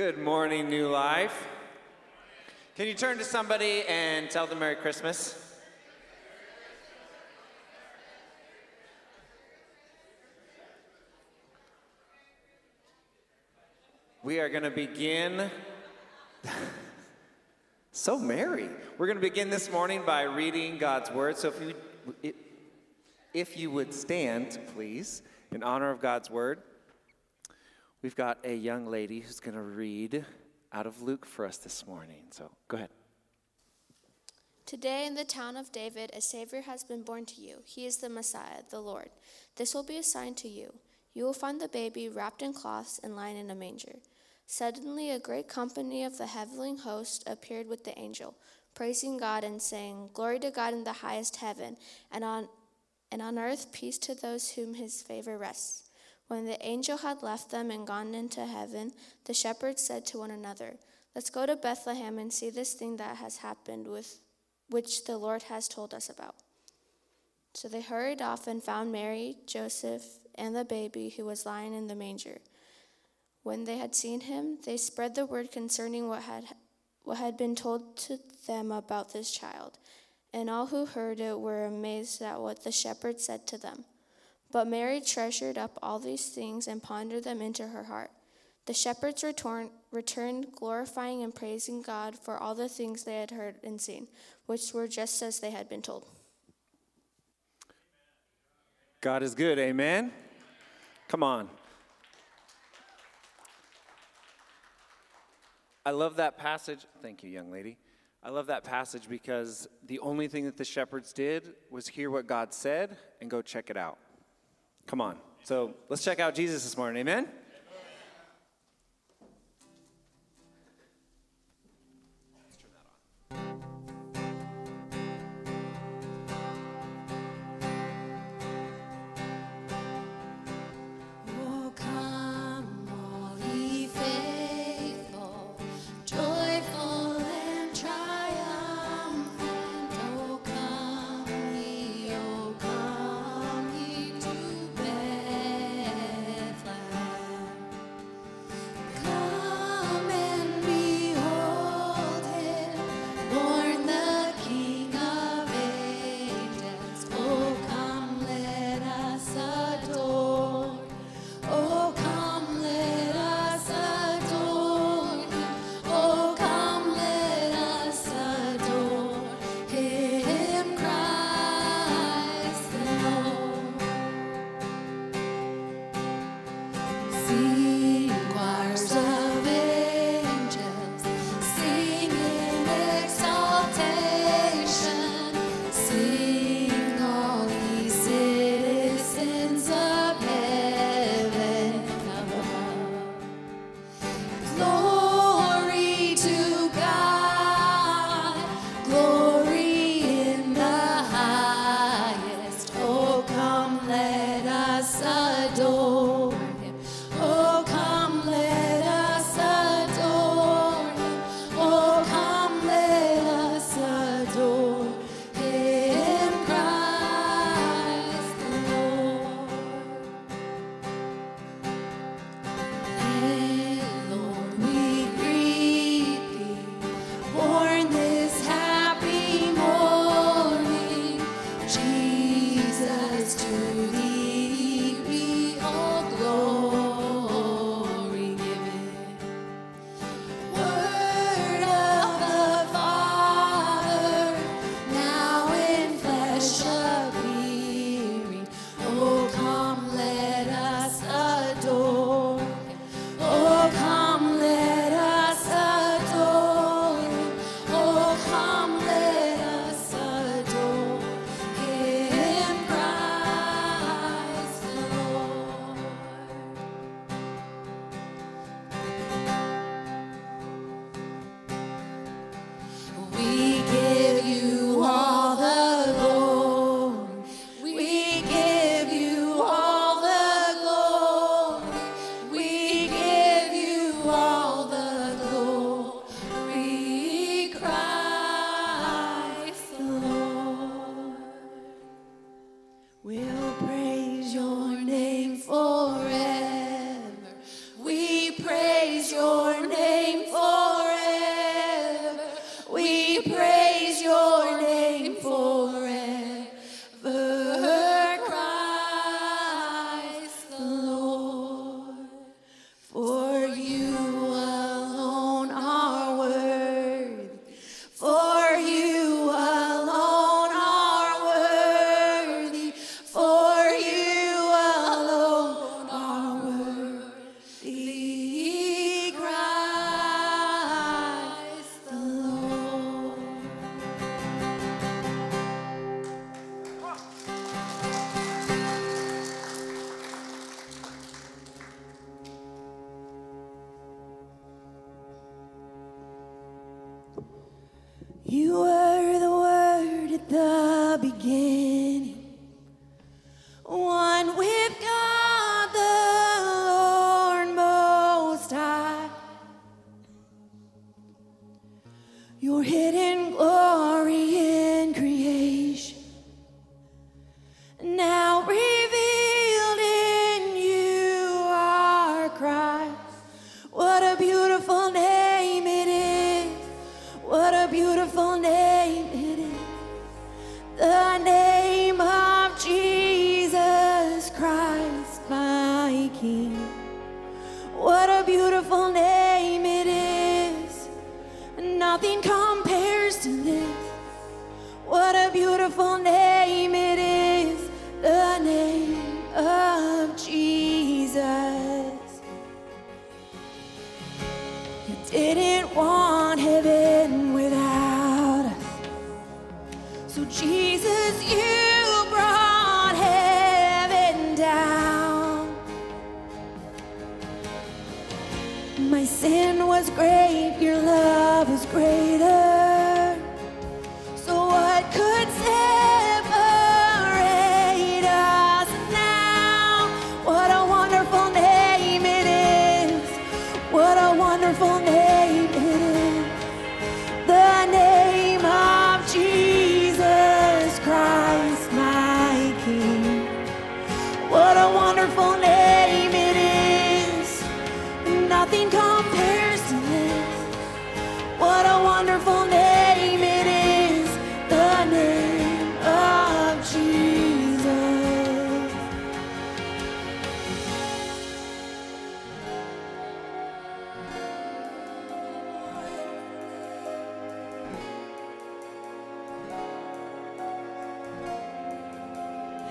Good morning, New Life. Can you turn to somebody and tell them Merry Christmas? We are going to begin. so merry. We're going to begin this morning by reading God's word. So if you if you would stand, please, in honor of God's word. We've got a young lady who's going to read out of Luke for us this morning. So go ahead. Today in the town of David, a Savior has been born to you. He is the Messiah, the Lord. This will be a sign to you. You will find the baby wrapped in cloths and lying in a manger. Suddenly, a great company of the heavenly host appeared with the angel, praising God and saying, Glory to God in the highest heaven, and on, and on earth peace to those whom his favor rests. When the angel had left them and gone into heaven, the shepherds said to one another, Let's go to Bethlehem and see this thing that has happened, with which the Lord has told us about. So they hurried off and found Mary, Joseph, and the baby who was lying in the manger. When they had seen him, they spread the word concerning what had, what had been told to them about this child. And all who heard it were amazed at what the shepherds said to them. But Mary treasured up all these things and pondered them into her heart. The shepherds return, returned, glorifying and praising God for all the things they had heard and seen, which were just as they had been told. God is good, amen? Come on. I love that passage. Thank you, young lady. I love that passage because the only thing that the shepherds did was hear what God said and go check it out. Come on. So let's check out Jesus this morning. Amen?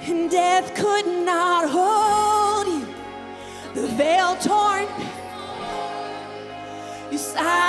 and death could not hold you. The veil torn, you sighed.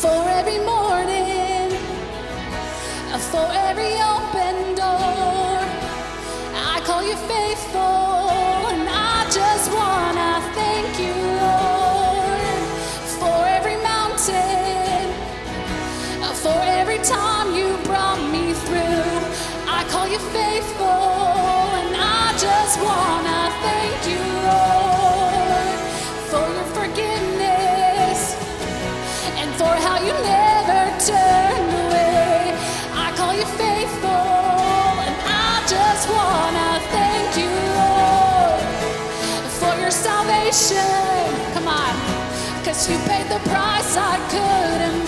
for every morning, for every open door. I call you faithful. Cause you paid the price I couldn't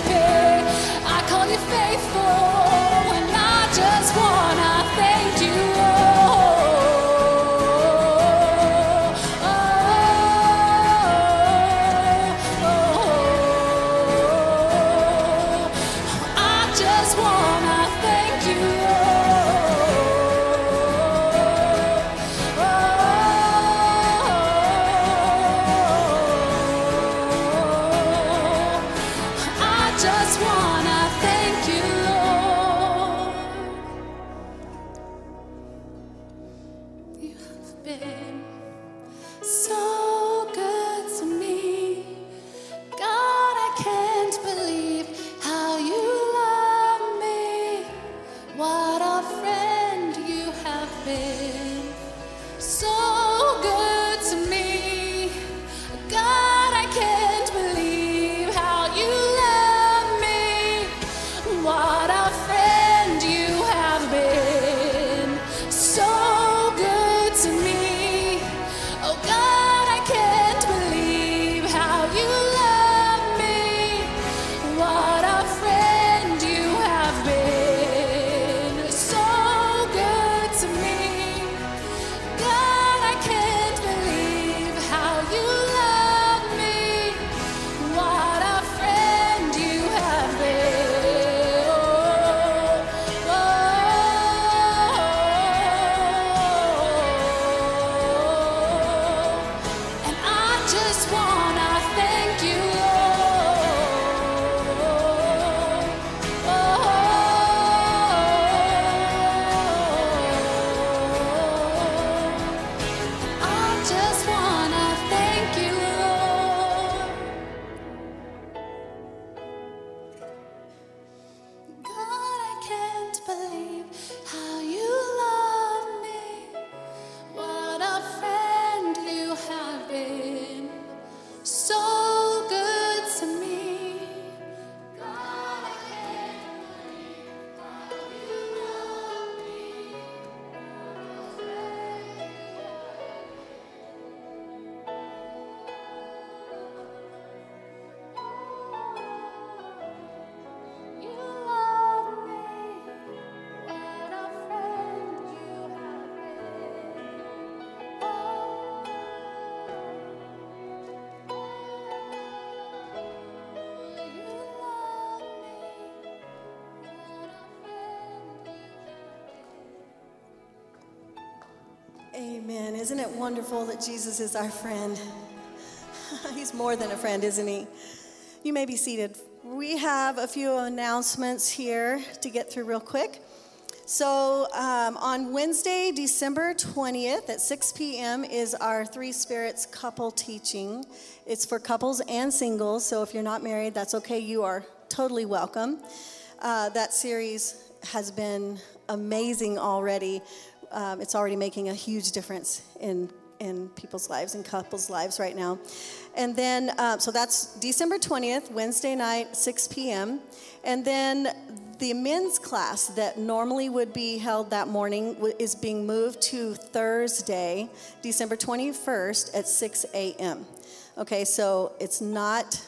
Amen. Isn't it wonderful that Jesus is our friend? He's more than a friend, isn't he? You may be seated. We have a few announcements here to get through real quick. So, um, on Wednesday, December 20th at 6 p.m., is our Three Spirits couple teaching. It's for couples and singles, so if you're not married, that's okay. You are totally welcome. Uh, that series has been amazing already. Um, it's already making a huge difference in in people's lives and couples' lives right now. And then, uh, so that's December 20th, Wednesday night, 6 p.m. And then the men's class that normally would be held that morning is being moved to Thursday, December 21st at 6 a.m. Okay, so it's not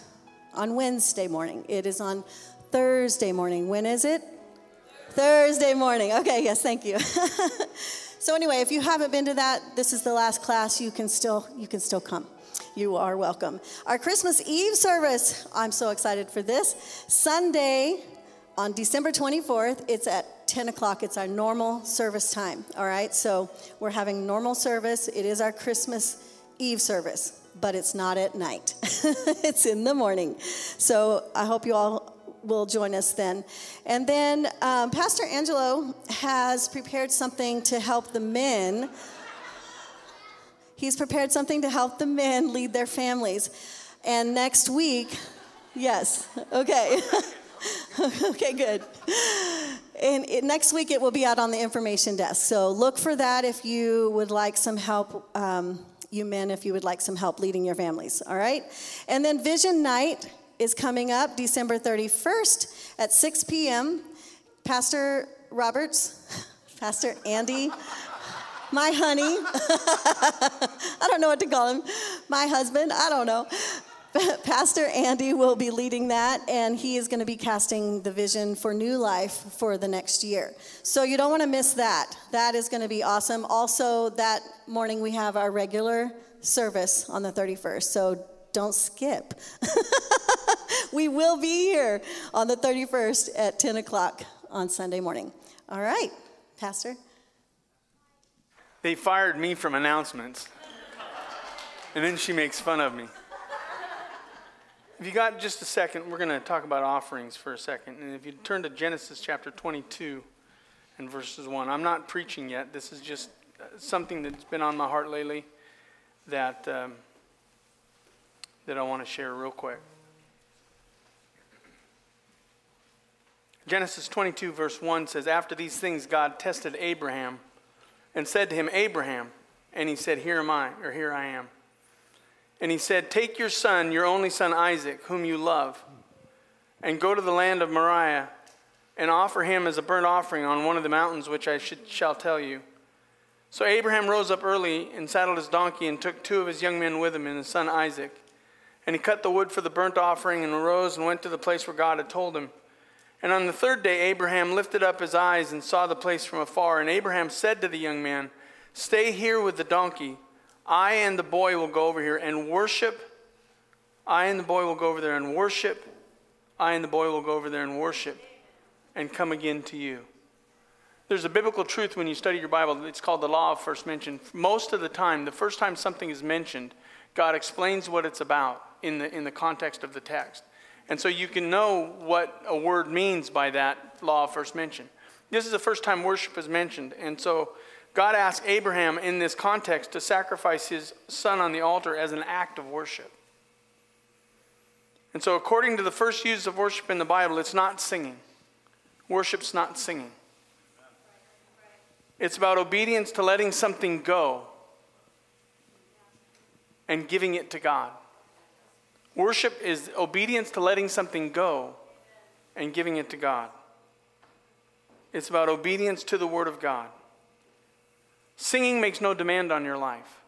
on Wednesday morning, it is on Thursday morning. When is it? Thursday morning. Okay, yes, thank you. so anyway, if you haven't been to that, this is the last class. You can still you can still come. You are welcome. Our Christmas Eve service, I'm so excited for this. Sunday on December 24th, it's at 10 o'clock. It's our normal service time. All right, so we're having normal service. It is our Christmas Eve service, but it's not at night, it's in the morning. So I hope you all will join us then. And then um, Pastor Angelo has prepared something to help the men. He's prepared something to help the men lead their families. And next week, yes, okay. okay, good. And it, next week it will be out on the information desk. So look for that if you would like some help. Um, you men, if you would like some help leading your families, all right? And then Vision Night is coming up December 31st at 6 p.m. Pastor Roberts, Pastor Andy, my honey, I don't know what to call him, my husband, I don't know. Pastor Andy will be leading that, and he is going to be casting the vision for new life for the next year. So you don't want to miss that. That is going to be awesome. Also, that morning we have our regular service on the 31st. So don't skip. we will be here on the 31st at 10 o'clock on Sunday morning. All right, Pastor. They fired me from announcements, and then she makes fun of me. If you got just a second, we're going to talk about offerings for a second. And if you turn to Genesis chapter 22 and verses 1, I'm not preaching yet. This is just uh, something that's been on my heart lately that. Um, that I want to share real quick. Genesis 22, verse 1 says, After these things, God tested Abraham and said to him, Abraham. And he said, Here am I, or here I am. And he said, Take your son, your only son Isaac, whom you love, and go to the land of Moriah and offer him as a burnt offering on one of the mountains which I should, shall tell you. So Abraham rose up early and saddled his donkey and took two of his young men with him and his son Isaac. And he cut the wood for the burnt offering and arose and went to the place where God had told him. And on the third day, Abraham lifted up his eyes and saw the place from afar. And Abraham said to the young man, Stay here with the donkey. I and the boy will go over here and worship. I and the boy will go over there and worship. I and the boy will go over there and worship and come again to you. There's a biblical truth when you study your Bible. It's called the law of first mention. Most of the time, the first time something is mentioned, God explains what it's about in the, in the context of the text. And so you can know what a word means by that law of first mention. This is the first time worship is mentioned. And so God asked Abraham in this context to sacrifice his son on the altar as an act of worship. And so, according to the first use of worship in the Bible, it's not singing. Worship's not singing. It's about obedience to letting something go and giving it to God. Worship is obedience to letting something go and giving it to God. It's about obedience to the Word of God. Singing makes no demand on your life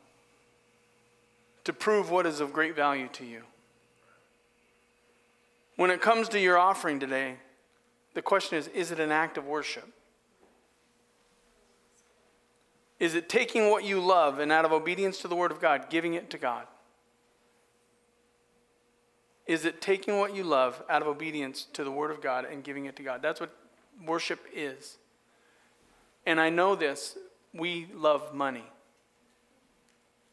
to prove what is of great value to you. When it comes to your offering today, the question is is it an act of worship? Is it taking what you love and out of obedience to the Word of God, giving it to God? Is it taking what you love out of obedience to the Word of God and giving it to God? That's what worship is. And I know this we love money.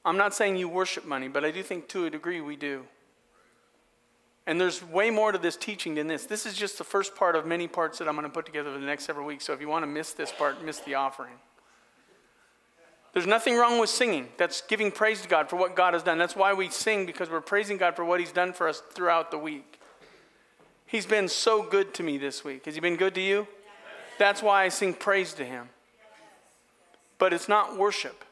I'm not saying you worship money, but I do think to a degree we do. And there's way more to this teaching than this. This is just the first part of many parts that I'm going to put together for the next several weeks. So if you want to miss this part, miss the offering. There's nothing wrong with singing. That's giving praise to God for what God has done. That's why we sing, because we're praising God for what He's done for us throughout the week. He's been so good to me this week. Has He been good to you? That's why I sing praise to Him. But it's not worship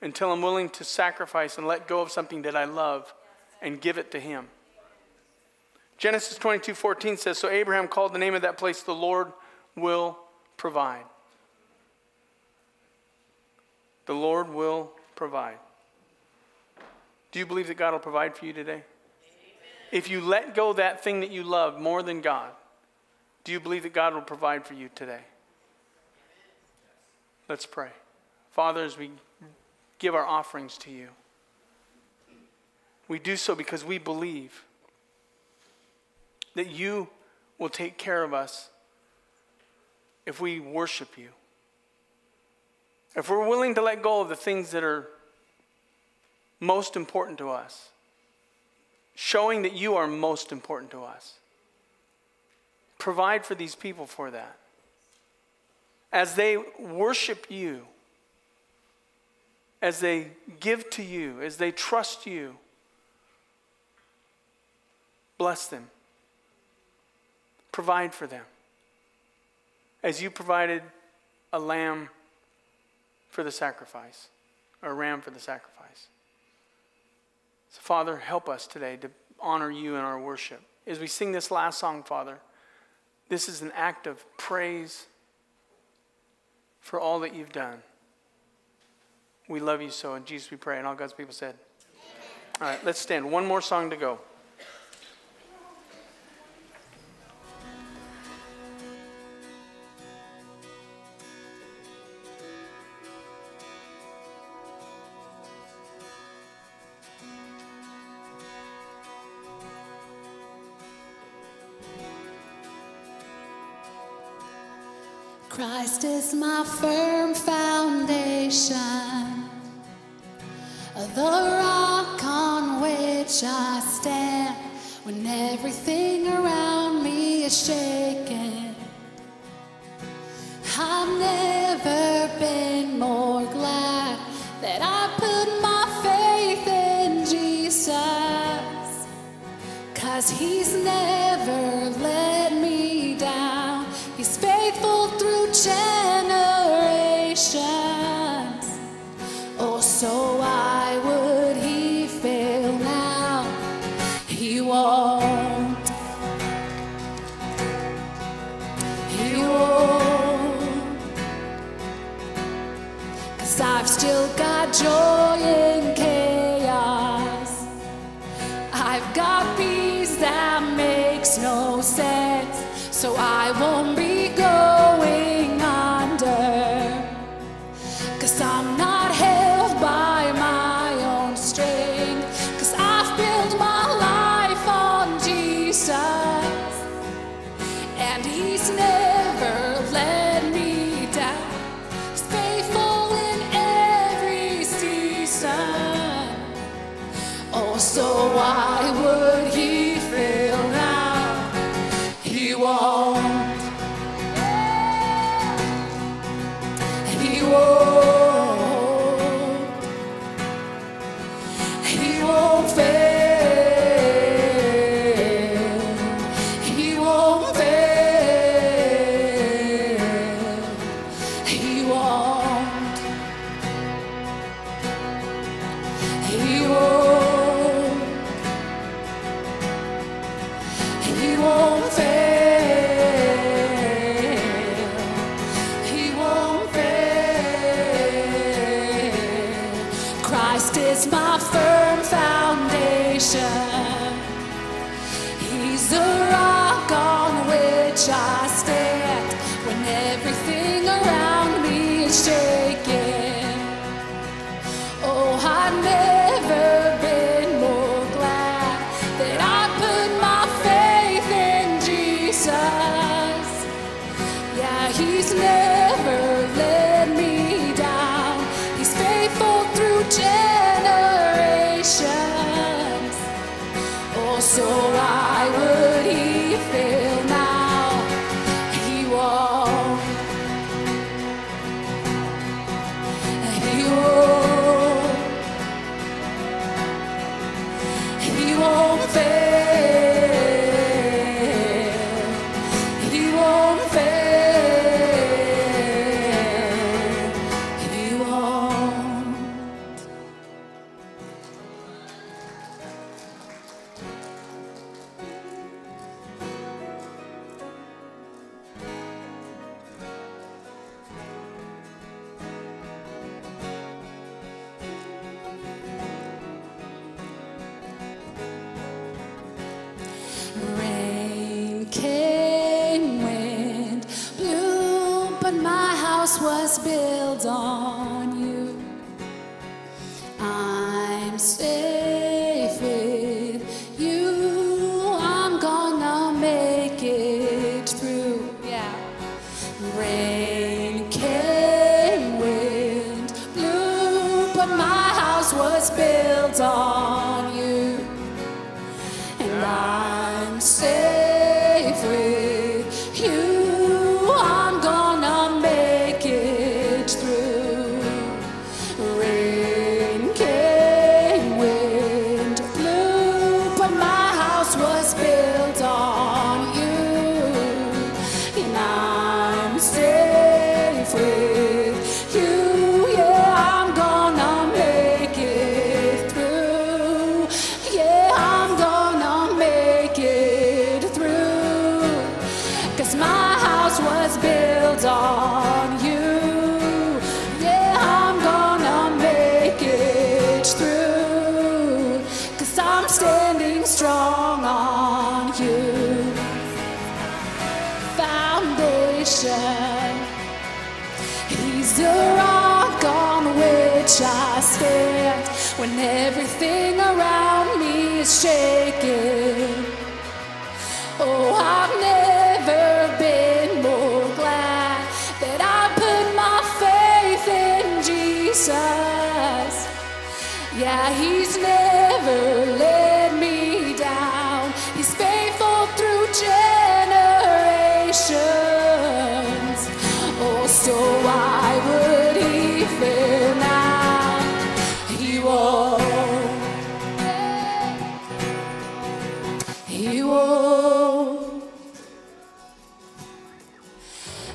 until I'm willing to sacrifice and let go of something that I love and give it to Him. Genesis 22 14 says, So Abraham called the name of that place, The Lord will provide. The Lord will provide. Do you believe that God will provide for you today? Amen. If you let go that thing that you love more than God, do you believe that God will provide for you today? Let's pray. Father, as we give our offerings to you, we do so because we believe that you will take care of us if we worship you. If we're willing to let go of the things that are most important to us, showing that you are most important to us, provide for these people for that. As they worship you, as they give to you, as they trust you, bless them. Provide for them. As you provided a lamb for the sacrifice, a ram for the sacrifice. So, Father, help us today to honor you in our worship. As we sing this last song, Father, this is an act of praise for all that you've done. We love you so. In Jesus we pray. And all God's people said, All right, let's stand. One more song to go.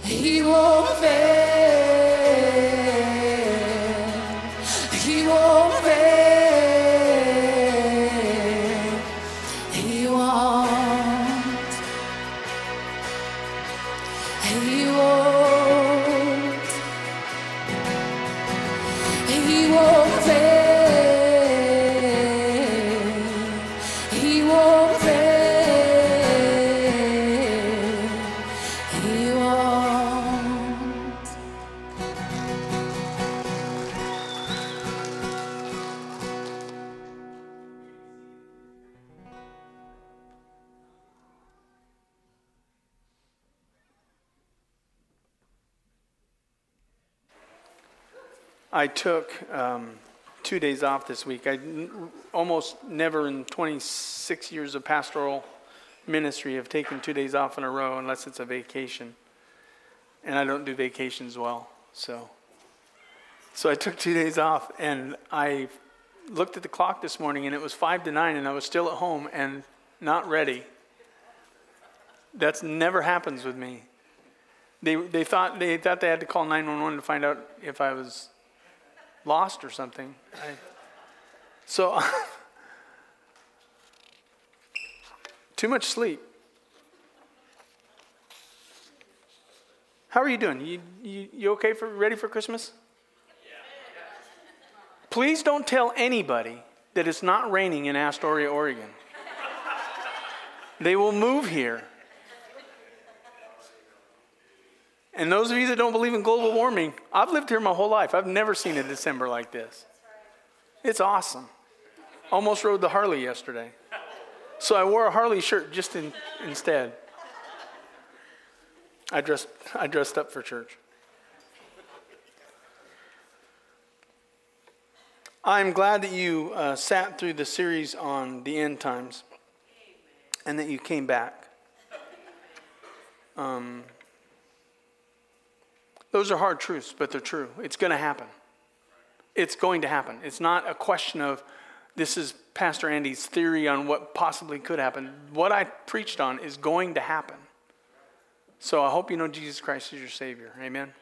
He won't fail. Two days off this week. I almost never in 26 years of pastoral ministry have taken two days off in a row unless it's a vacation. And I don't do vacations well, so. So I took two days off and I looked at the clock this morning and it was five to nine and I was still at home and not ready. That's never happens with me. They, they thought they thought they had to call 911 to find out if I was lost or something. I, so, too much sleep. How are you doing? You, you, you okay for ready for Christmas? Please don't tell anybody that it's not raining in Astoria, Oregon. They will move here. And those of you that don't believe in global warming, I've lived here my whole life. I've never seen a December like this. It's awesome. Almost rode the Harley yesterday. So I wore a Harley shirt just in, instead. I dressed, I dressed up for church. I'm glad that you uh, sat through the series on the end times and that you came back. Um, those are hard truths, but they're true. It's going to happen. It's going to happen. It's not a question of this is Pastor Andy's theory on what possibly could happen. What I preached on is going to happen. So I hope you know Jesus Christ is your Savior. Amen.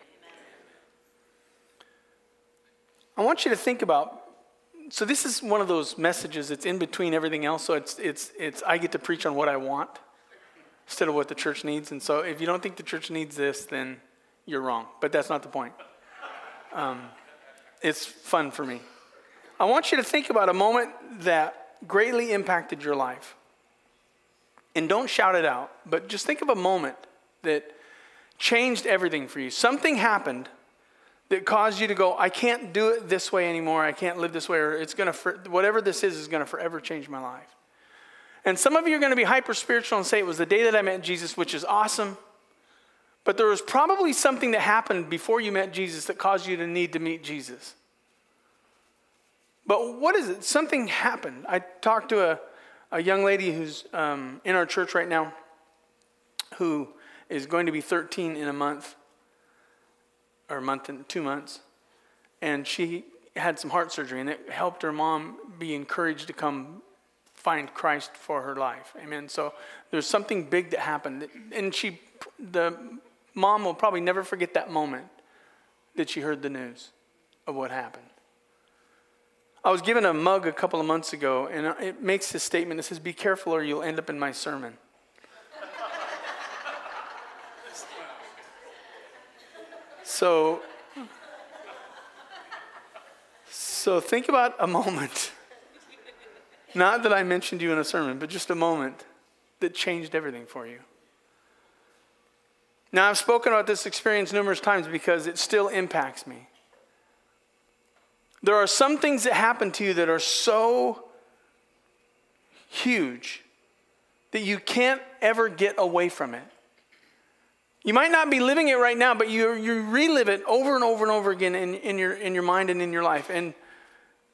I want you to think about. So this is one of those messages that's in between everything else. So it's it's it's I get to preach on what I want instead of what the church needs. And so if you don't think the church needs this, then you're wrong. But that's not the point. Um, it's fun for me. I want you to think about a moment that greatly impacted your life. And don't shout it out, but just think of a moment that changed everything for you. Something happened that caused you to go, I can't do it this way anymore. I can't live this way, or it's going to, whatever this is, is going to forever change my life. And some of you are going to be hyper spiritual and say it was the day that I met Jesus, which is awesome. But there was probably something that happened before you met Jesus that caused you to need to meet Jesus. But what is it? Something happened. I talked to a, a young lady who's um, in our church right now who is going to be 13 in a month, or a month and two months. And she had some heart surgery, and it helped her mom be encouraged to come find Christ for her life. Amen. So there's something big that happened. And she, the mom will probably never forget that moment that she heard the news of what happened. I was given a mug a couple of months ago, and it makes this statement. It says, Be careful or you'll end up in my sermon. so, so think about a moment. Not that I mentioned you in a sermon, but just a moment that changed everything for you. Now, I've spoken about this experience numerous times because it still impacts me. There are some things that happen to you that are so huge that you can't ever get away from it. You might not be living it right now, but you, you relive it over and over and over again in, in, your, in your mind and in your life. And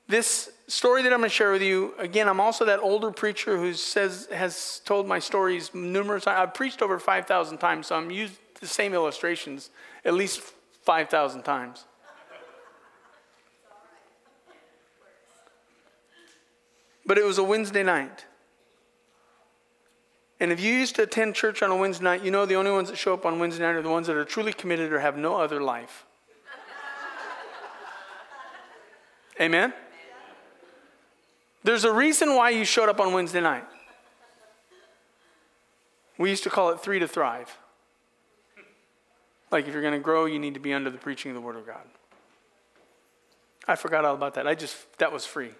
this story that I'm going to share with you, again, I'm also that older preacher who says, has told my stories numerous times. I've preached over 5,000 times, so I'm used the same illustrations at least 5,000 times. But it was a Wednesday night. And if you used to attend church on a Wednesday night, you know the only ones that show up on Wednesday night are the ones that are truly committed or have no other life. Amen? There's a reason why you showed up on Wednesday night. We used to call it three to thrive. Like if you're going to grow, you need to be under the preaching of the Word of God. I forgot all about that. I just, that was free.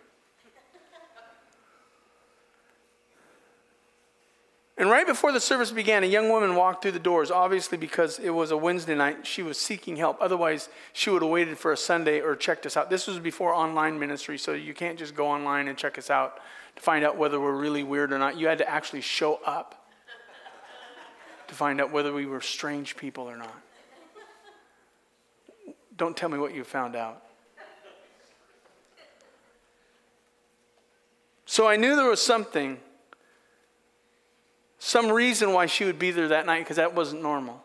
And right before the service began, a young woman walked through the doors, obviously because it was a Wednesday night. She was seeking help. Otherwise, she would have waited for a Sunday or checked us out. This was before online ministry, so you can't just go online and check us out to find out whether we're really weird or not. You had to actually show up to find out whether we were strange people or not. Don't tell me what you found out. So I knew there was something some reason why she would be there that night because that wasn't normal.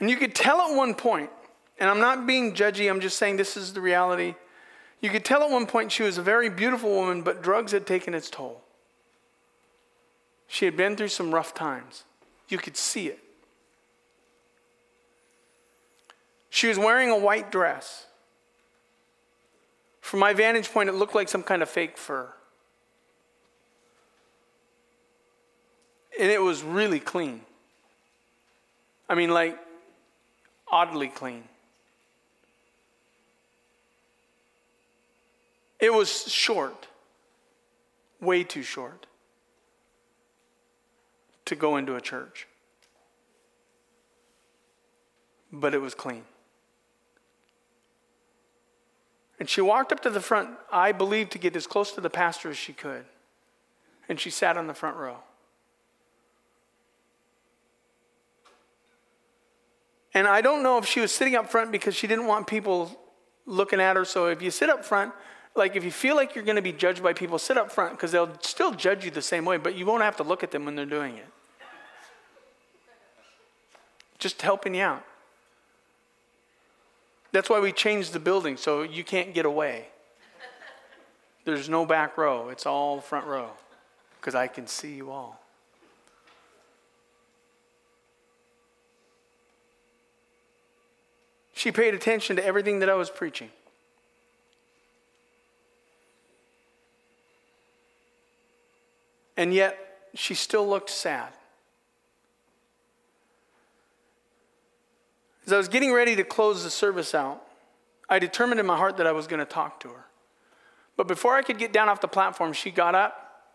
And you could tell at one point, and I'm not being judgy, I'm just saying this is the reality. You could tell at one point she was a very beautiful woman, but drugs had taken its toll. She had been through some rough times. You could see it. She was wearing a white dress. From my vantage point, it looked like some kind of fake fur. And it was really clean. I mean, like, oddly clean. It was short, way too short, to go into a church. But it was clean. And she walked up to the front, I believe, to get as close to the pastor as she could. And she sat on the front row. And I don't know if she was sitting up front because she didn't want people looking at her. So if you sit up front, like if you feel like you're going to be judged by people, sit up front because they'll still judge you the same way, but you won't have to look at them when they're doing it. Just helping you out. That's why we changed the building so you can't get away. There's no back row, it's all front row because I can see you all. She paid attention to everything that I was preaching. And yet, she still looked sad. As I was getting ready to close the service out, I determined in my heart that I was going to talk to her. But before I could get down off the platform, she got up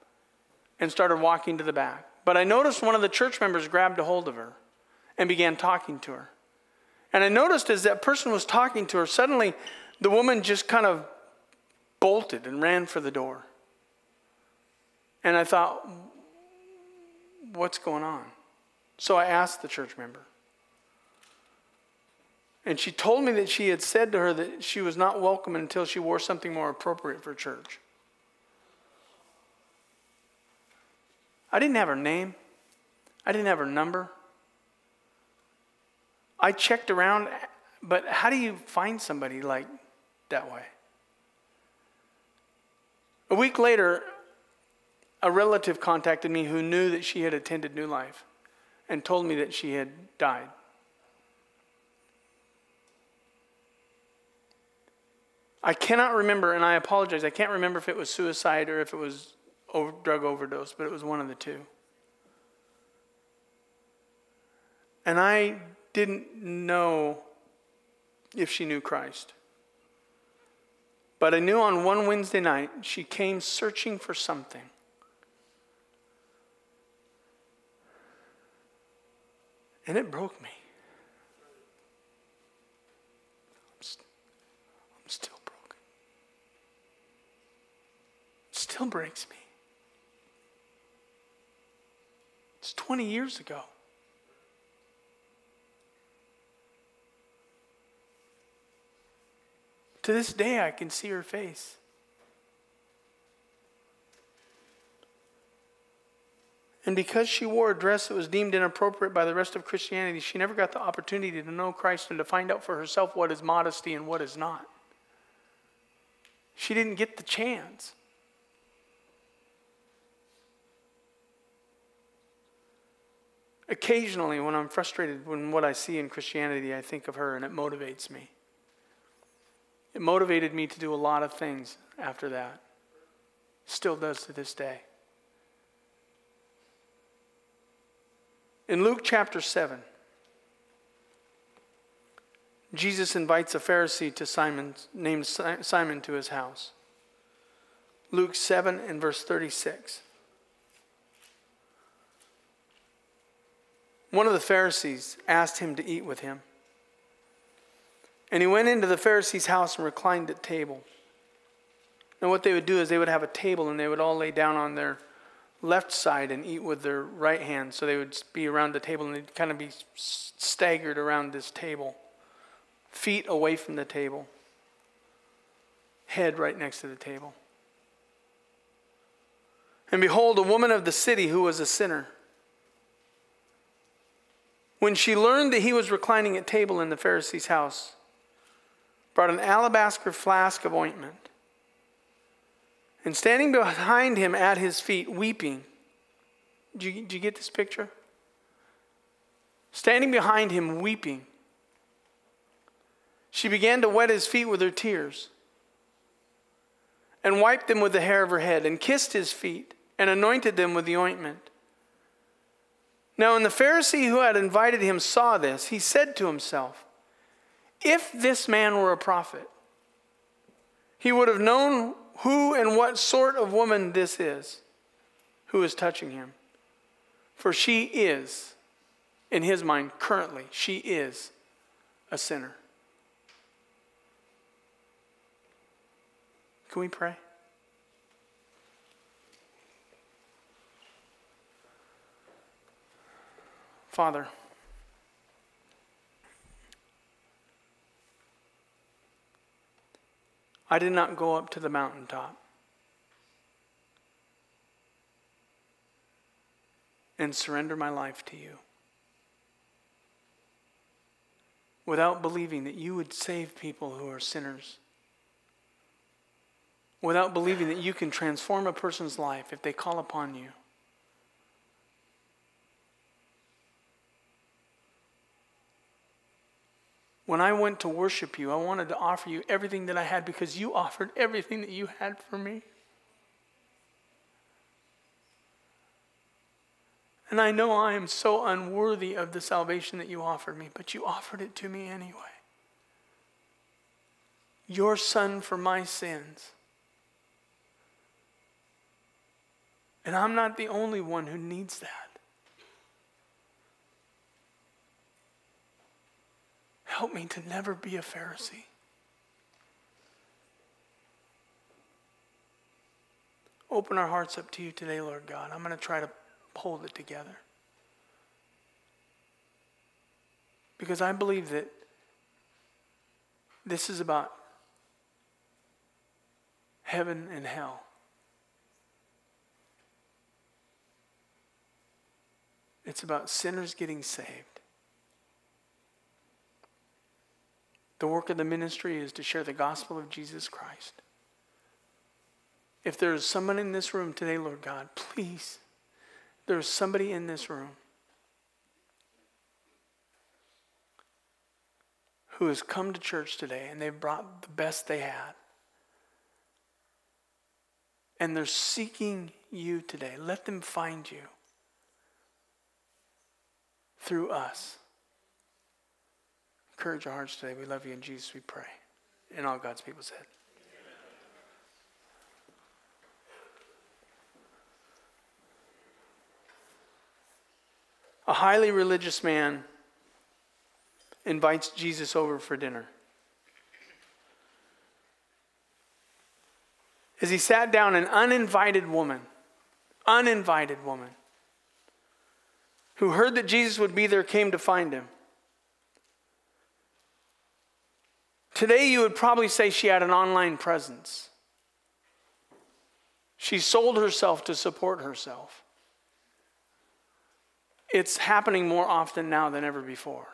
and started walking to the back. But I noticed one of the church members grabbed a hold of her and began talking to her. And I noticed as that person was talking to her, suddenly the woman just kind of bolted and ran for the door. And I thought, what's going on? So I asked the church member. And she told me that she had said to her that she was not welcome until she wore something more appropriate for church. I didn't have her name, I didn't have her number. I checked around, but how do you find somebody like that way? A week later, a relative contacted me who knew that she had attended New Life and told me that she had died. I cannot remember, and I apologize, I can't remember if it was suicide or if it was over, drug overdose, but it was one of the two. And I didn't know if she knew Christ. But I knew on one Wednesday night she came searching for something. And it broke me. I'm, st- I'm still broken. It still breaks me. It's 20 years ago. To this day, I can see her face. And because she wore a dress that was deemed inappropriate by the rest of Christianity, she never got the opportunity to know Christ and to find out for herself what is modesty and what is not. She didn't get the chance. Occasionally, when I'm frustrated when what I see in Christianity, I think of her and it motivates me. It motivated me to do a lot of things after that. Still does to this day. In Luke chapter 7, Jesus invites a Pharisee to Simon, named Simon to his house. Luke 7 and verse 36. One of the Pharisees asked him to eat with him. And he went into the Pharisee's house and reclined at table. And what they would do is they would have a table and they would all lay down on their left side and eat with their right hand. So they would be around the table and they'd kind of be staggered around this table, feet away from the table, head right next to the table. And behold, a woman of the city who was a sinner. When she learned that he was reclining at table in the Pharisee's house, brought an alabaster flask of ointment. And standing behind him at his feet, weeping. Do you, you get this picture? Standing behind him, weeping. She began to wet his feet with her tears and wiped them with the hair of her head and kissed his feet and anointed them with the ointment. Now, when the Pharisee who had invited him saw this, he said to himself, if this man were a prophet, he would have known who and what sort of woman this is who is touching him. For she is, in his mind, currently, she is a sinner. Can we pray? Father, I did not go up to the mountaintop and surrender my life to you without believing that you would save people who are sinners, without believing that you can transform a person's life if they call upon you. When I went to worship you, I wanted to offer you everything that I had because you offered everything that you had for me. And I know I am so unworthy of the salvation that you offered me, but you offered it to me anyway. Your son for my sins. And I'm not the only one who needs that. Help me to never be a Pharisee. Open our hearts up to you today, Lord God. I'm going to try to hold it together. Because I believe that this is about heaven and hell. It's about sinners getting saved. The work of the ministry is to share the gospel of Jesus Christ. If there is someone in this room today, Lord God, please, there's somebody in this room who has come to church today and they've brought the best they had. And they're seeking you today. Let them find you through us. Encourage our hearts today. We love you in Jesus, we pray. And all God's people said. A highly religious man invites Jesus over for dinner. As he sat down, an uninvited woman, uninvited woman, who heard that Jesus would be there came to find him. Today, you would probably say she had an online presence. She sold herself to support herself. It's happening more often now than ever before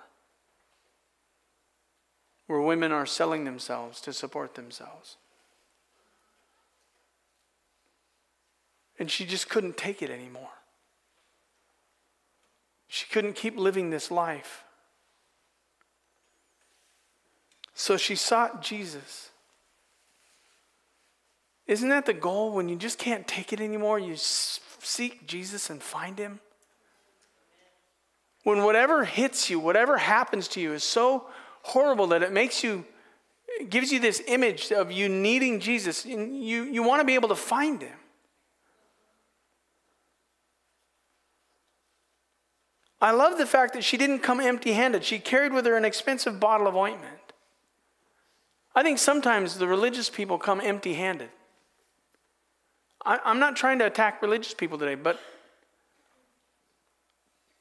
where women are selling themselves to support themselves. And she just couldn't take it anymore. She couldn't keep living this life. So she sought Jesus. Isn't that the goal when you just can't take it anymore? You seek Jesus and find him? When whatever hits you, whatever happens to you is so horrible that it makes you, it gives you this image of you needing Jesus. And you, you want to be able to find him. I love the fact that she didn't come empty handed. She carried with her an expensive bottle of ointment. I think sometimes the religious people come empty handed. I'm not trying to attack religious people today, but,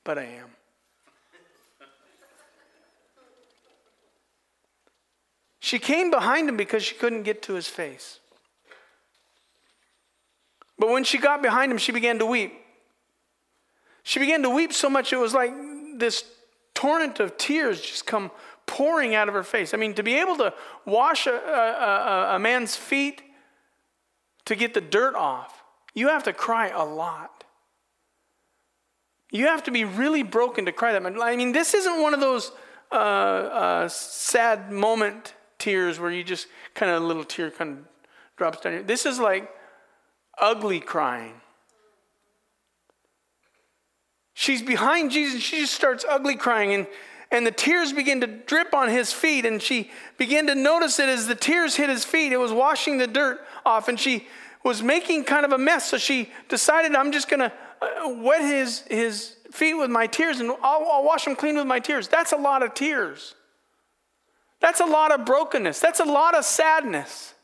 but I am. She came behind him because she couldn't get to his face. But when she got behind him, she began to weep. She began to weep so much it was like this torrent of tears just come pouring out of her face. I mean, to be able to wash a, a, a, man's feet to get the dirt off, you have to cry a lot. You have to be really broken to cry that much. I mean, this isn't one of those uh, uh, sad moment tears where you just kind of a little tear kind of drops down. This is like ugly crying. She's behind Jesus. She just starts ugly crying, and, and the tears begin to drip on his feet. And she began to notice it as the tears hit his feet, it was washing the dirt off. And she was making kind of a mess. So she decided, I'm just going to uh, wet his, his feet with my tears, and I'll, I'll wash them clean with my tears. That's a lot of tears. That's a lot of brokenness. That's a lot of sadness.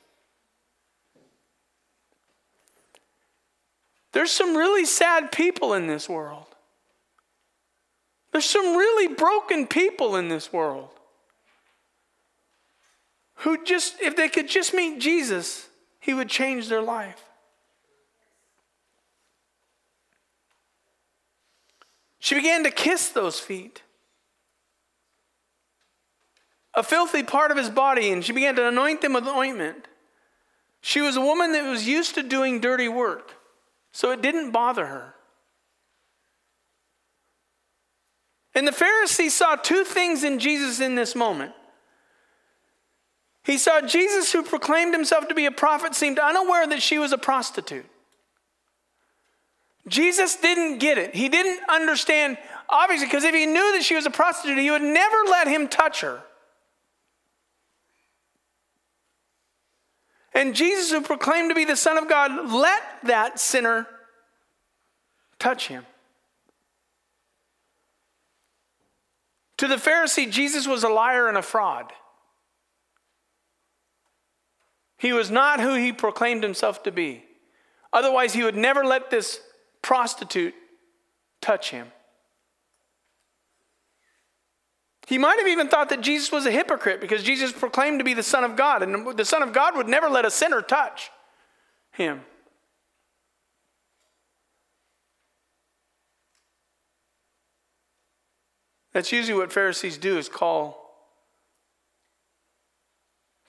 There's some really sad people in this world. There's some really broken people in this world who just, if they could just meet Jesus, he would change their life. She began to kiss those feet a filthy part of his body, and she began to anoint them with ointment. She was a woman that was used to doing dirty work, so it didn't bother her. And the Pharisee saw two things in Jesus in this moment. He saw Jesus, who proclaimed himself to be a prophet, seemed unaware that she was a prostitute. Jesus didn't get it. He didn't understand, obviously, because if he knew that she was a prostitute, he would never let him touch her. And Jesus, who proclaimed to be the Son of God, let that sinner touch him. To the Pharisee, Jesus was a liar and a fraud. He was not who he proclaimed himself to be. Otherwise, he would never let this prostitute touch him. He might have even thought that Jesus was a hypocrite because Jesus proclaimed to be the Son of God, and the Son of God would never let a sinner touch him. That's usually what Pharisees do is call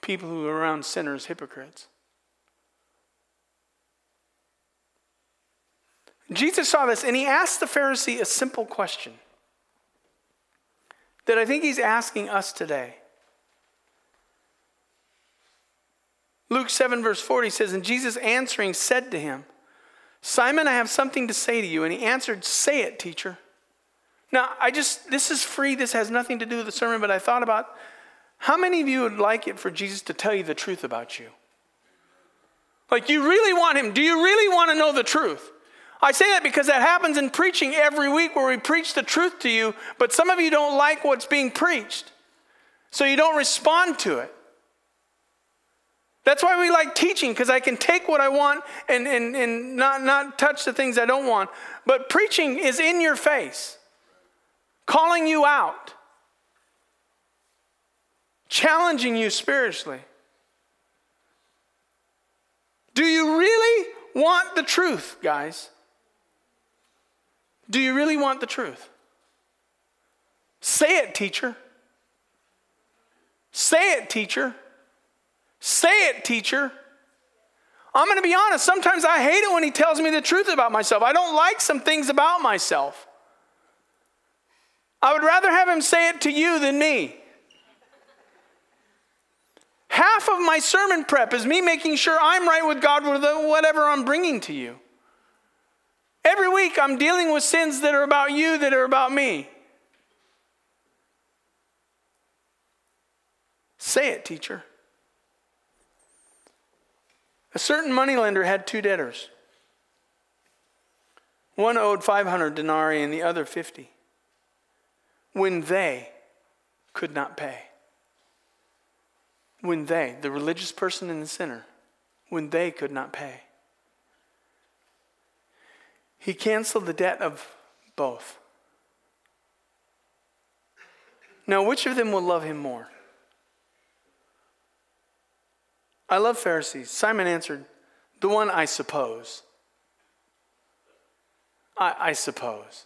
people who are around sinners hypocrites. Jesus saw this and he asked the Pharisee a simple question that I think he's asking us today. Luke 7, verse 40 says, And Jesus answering said to him, Simon, I have something to say to you. And he answered, Say it, teacher. Now, I just, this is free. This has nothing to do with the sermon, but I thought about how many of you would like it for Jesus to tell you the truth about you? Like, you really want him? Do you really want to know the truth? I say that because that happens in preaching every week where we preach the truth to you, but some of you don't like what's being preached. So you don't respond to it. That's why we like teaching, because I can take what I want and, and, and not, not touch the things I don't want. But preaching is in your face, calling you out, challenging you spiritually. Do you really want the truth, guys? Do you really want the truth? Say it, teacher. Say it, teacher. Say it, teacher. I'm going to be honest, sometimes I hate it when he tells me the truth about myself. I don't like some things about myself. I would rather have him say it to you than me. Half of my sermon prep is me making sure I'm right with God with whatever I'm bringing to you. Every week I'm dealing with sins that are about you, that are about me. Say it, teacher. A certain moneylender had two debtors. One owed 500 denarii and the other 50. When they could not pay. When they, the religious person and the sinner, when they could not pay. He canceled the debt of both. Now, which of them will love him more? I love Pharisees. Simon answered, The one I suppose. I, I, suppose.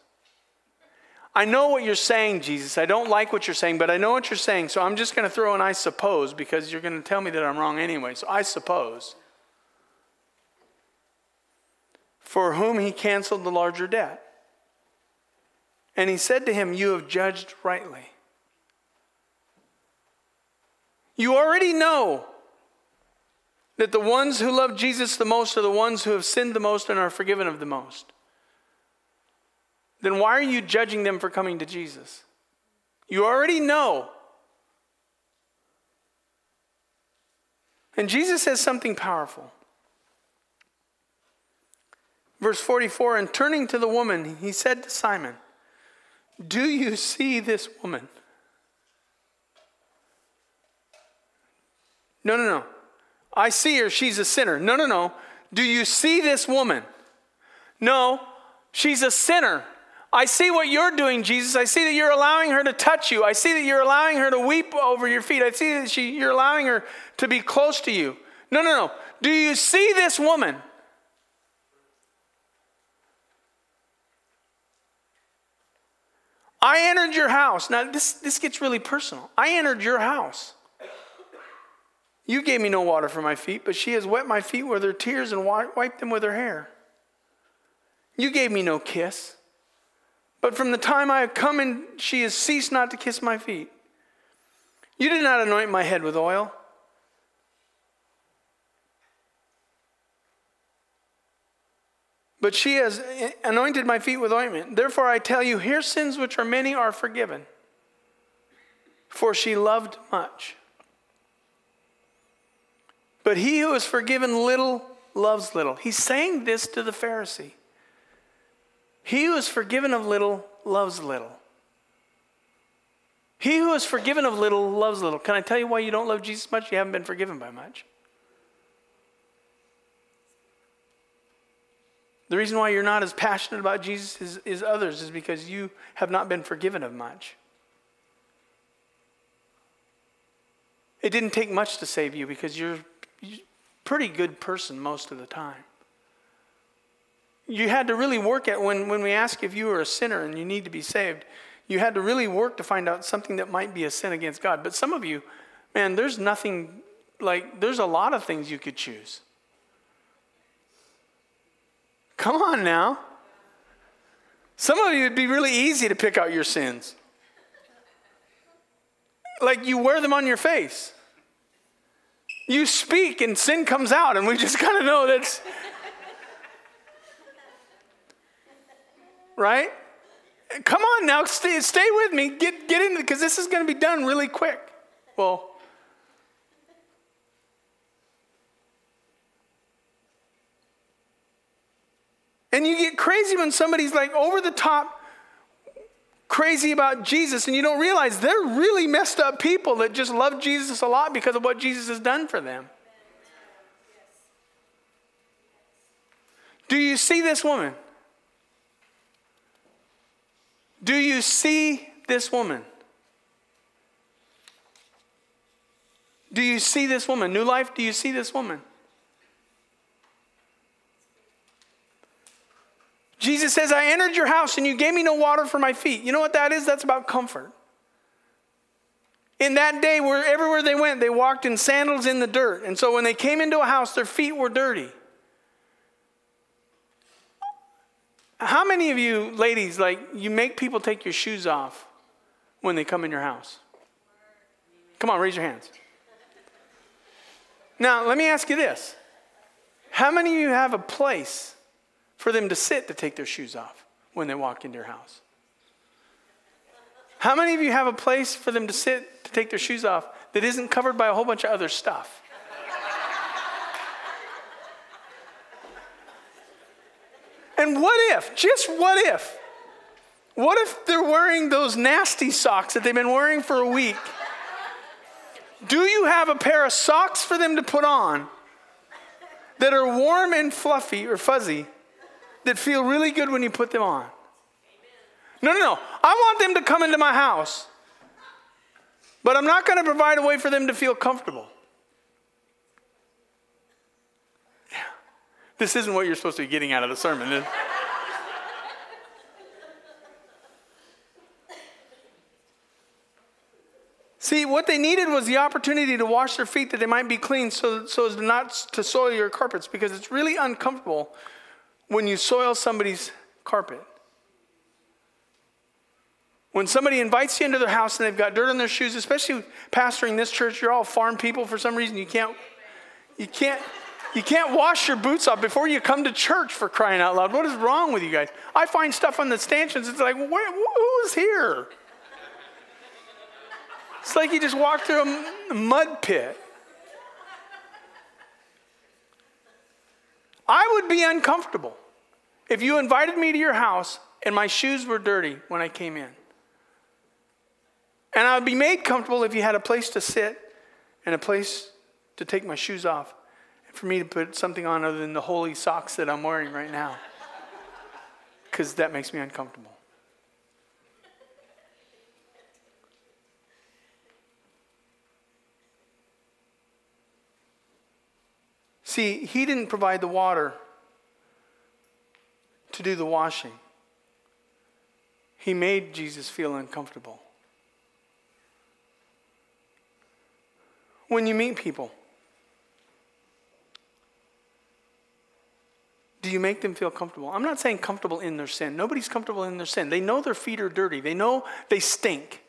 I know what you're saying, Jesus. I don't like what you're saying, but I know what you're saying, so I'm just going to throw an I suppose because you're going to tell me that I'm wrong anyway. So I suppose for whom he canceled the larger debt. And he said to him, You have judged rightly. You already know that the ones who love Jesus the most are the ones who have sinned the most and are forgiven of the most. Then why are you judging them for coming to Jesus? You already know. And Jesus says something powerful. Verse 44 And turning to the woman, he said to Simon, Do you see this woman? No, no, no. I see her. She's a sinner. No, no, no. Do you see this woman? No, she's a sinner. I see what you're doing, Jesus. I see that you're allowing her to touch you. I see that you're allowing her to weep over your feet. I see that she, you're allowing her to be close to you. No, no, no. Do you see this woman? I entered your house. Now, this, this gets really personal. I entered your house. You gave me no water for my feet, but she has wet my feet with her tears and wiped them with her hair. You gave me no kiss, but from the time I have come in, she has ceased not to kiss my feet. You did not anoint my head with oil. but she has anointed my feet with ointment. Therefore, I tell you, her sins, which are many, are forgiven. For she loved much. But he who is forgiven little loves little. He's saying this to the Pharisee. He who is forgiven of little loves little. He who is forgiven of little loves little. Can I tell you why you don't love Jesus much? You haven't been forgiven by much. The reason why you're not as passionate about Jesus as, as others is because you have not been forgiven of much. It didn't take much to save you because you're, you're a pretty good person most of the time. You had to really work at when, when we ask if you are a sinner and you need to be saved, you had to really work to find out something that might be a sin against God. But some of you, man, there's nothing like, there's a lot of things you could choose. Come on now. Some of you, it'd be really easy to pick out your sins. Like you wear them on your face. You speak and sin comes out, and we just kind of know that's. Right? Come on now, stay, stay with me. Get, get in because this is going to be done really quick. Well, And you get crazy when somebody's like over the top crazy about Jesus and you don't realize they're really messed up people that just love Jesus a lot because of what Jesus has done for them. Do you see this woman? Do you see this woman? Do you see this woman? New life, do you see this woman? Jesus says, I entered your house and you gave me no water for my feet. You know what that is? That's about comfort. In that day, where everywhere they went, they walked in sandals in the dirt. And so when they came into a house, their feet were dirty. How many of you ladies, like, you make people take your shoes off when they come in your house? Come on, raise your hands. Now, let me ask you this. How many of you have a place for them to sit to take their shoes off when they walk into your house? How many of you have a place for them to sit to take their shoes off that isn't covered by a whole bunch of other stuff? And what if, just what if, what if they're wearing those nasty socks that they've been wearing for a week? Do you have a pair of socks for them to put on that are warm and fluffy or fuzzy that feel really good when you put them on. No, no, no. I want them to come into my house, but I'm not going to provide a way for them to feel comfortable. This isn't what you're supposed to be getting out of the sermon. See, what they needed was the opportunity to wash their feet that they might be clean so, so as not to soil your carpets because it's really uncomfortable when you soil somebody's carpet. When somebody invites you into their house and they've got dirt on their shoes, especially pastoring this church, you're all farm people for some reason. You can't, you can't, you can't wash your boots off before you come to church for crying out loud. What is wrong with you guys? I find stuff on the stanchions. It's like, who's here? It's like you just walked through a mud pit. I would be uncomfortable if you invited me to your house and my shoes were dirty when I came in. And I would be made comfortable if you had a place to sit and a place to take my shoes off for me to put something on other than the holey socks that I'm wearing right now. Because that makes me uncomfortable. See, he didn't provide the water to do the washing. He made Jesus feel uncomfortable. When you meet people, do you make them feel comfortable? I'm not saying comfortable in their sin. Nobody's comfortable in their sin. They know their feet are dirty, they know they stink.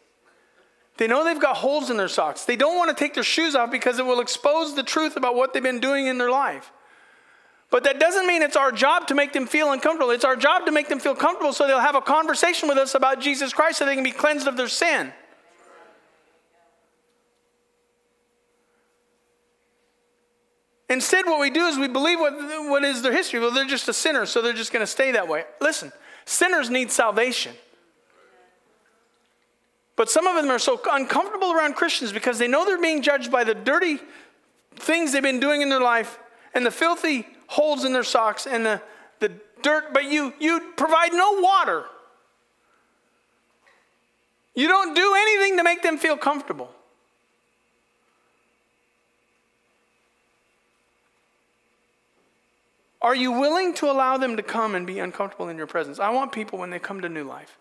They know they've got holes in their socks. They don't want to take their shoes off because it will expose the truth about what they've been doing in their life. But that doesn't mean it's our job to make them feel uncomfortable. It's our job to make them feel comfortable so they'll have a conversation with us about Jesus Christ so they can be cleansed of their sin. Instead, what we do is we believe what, what is their history. Well, they're just a sinner, so they're just going to stay that way. Listen, sinners need salvation. But some of them are so uncomfortable around Christians because they know they're being judged by the dirty things they've been doing in their life and the filthy holes in their socks and the, the dirt, but you, you provide no water. You don't do anything to make them feel comfortable. Are you willing to allow them to come and be uncomfortable in your presence? I want people when they come to New Life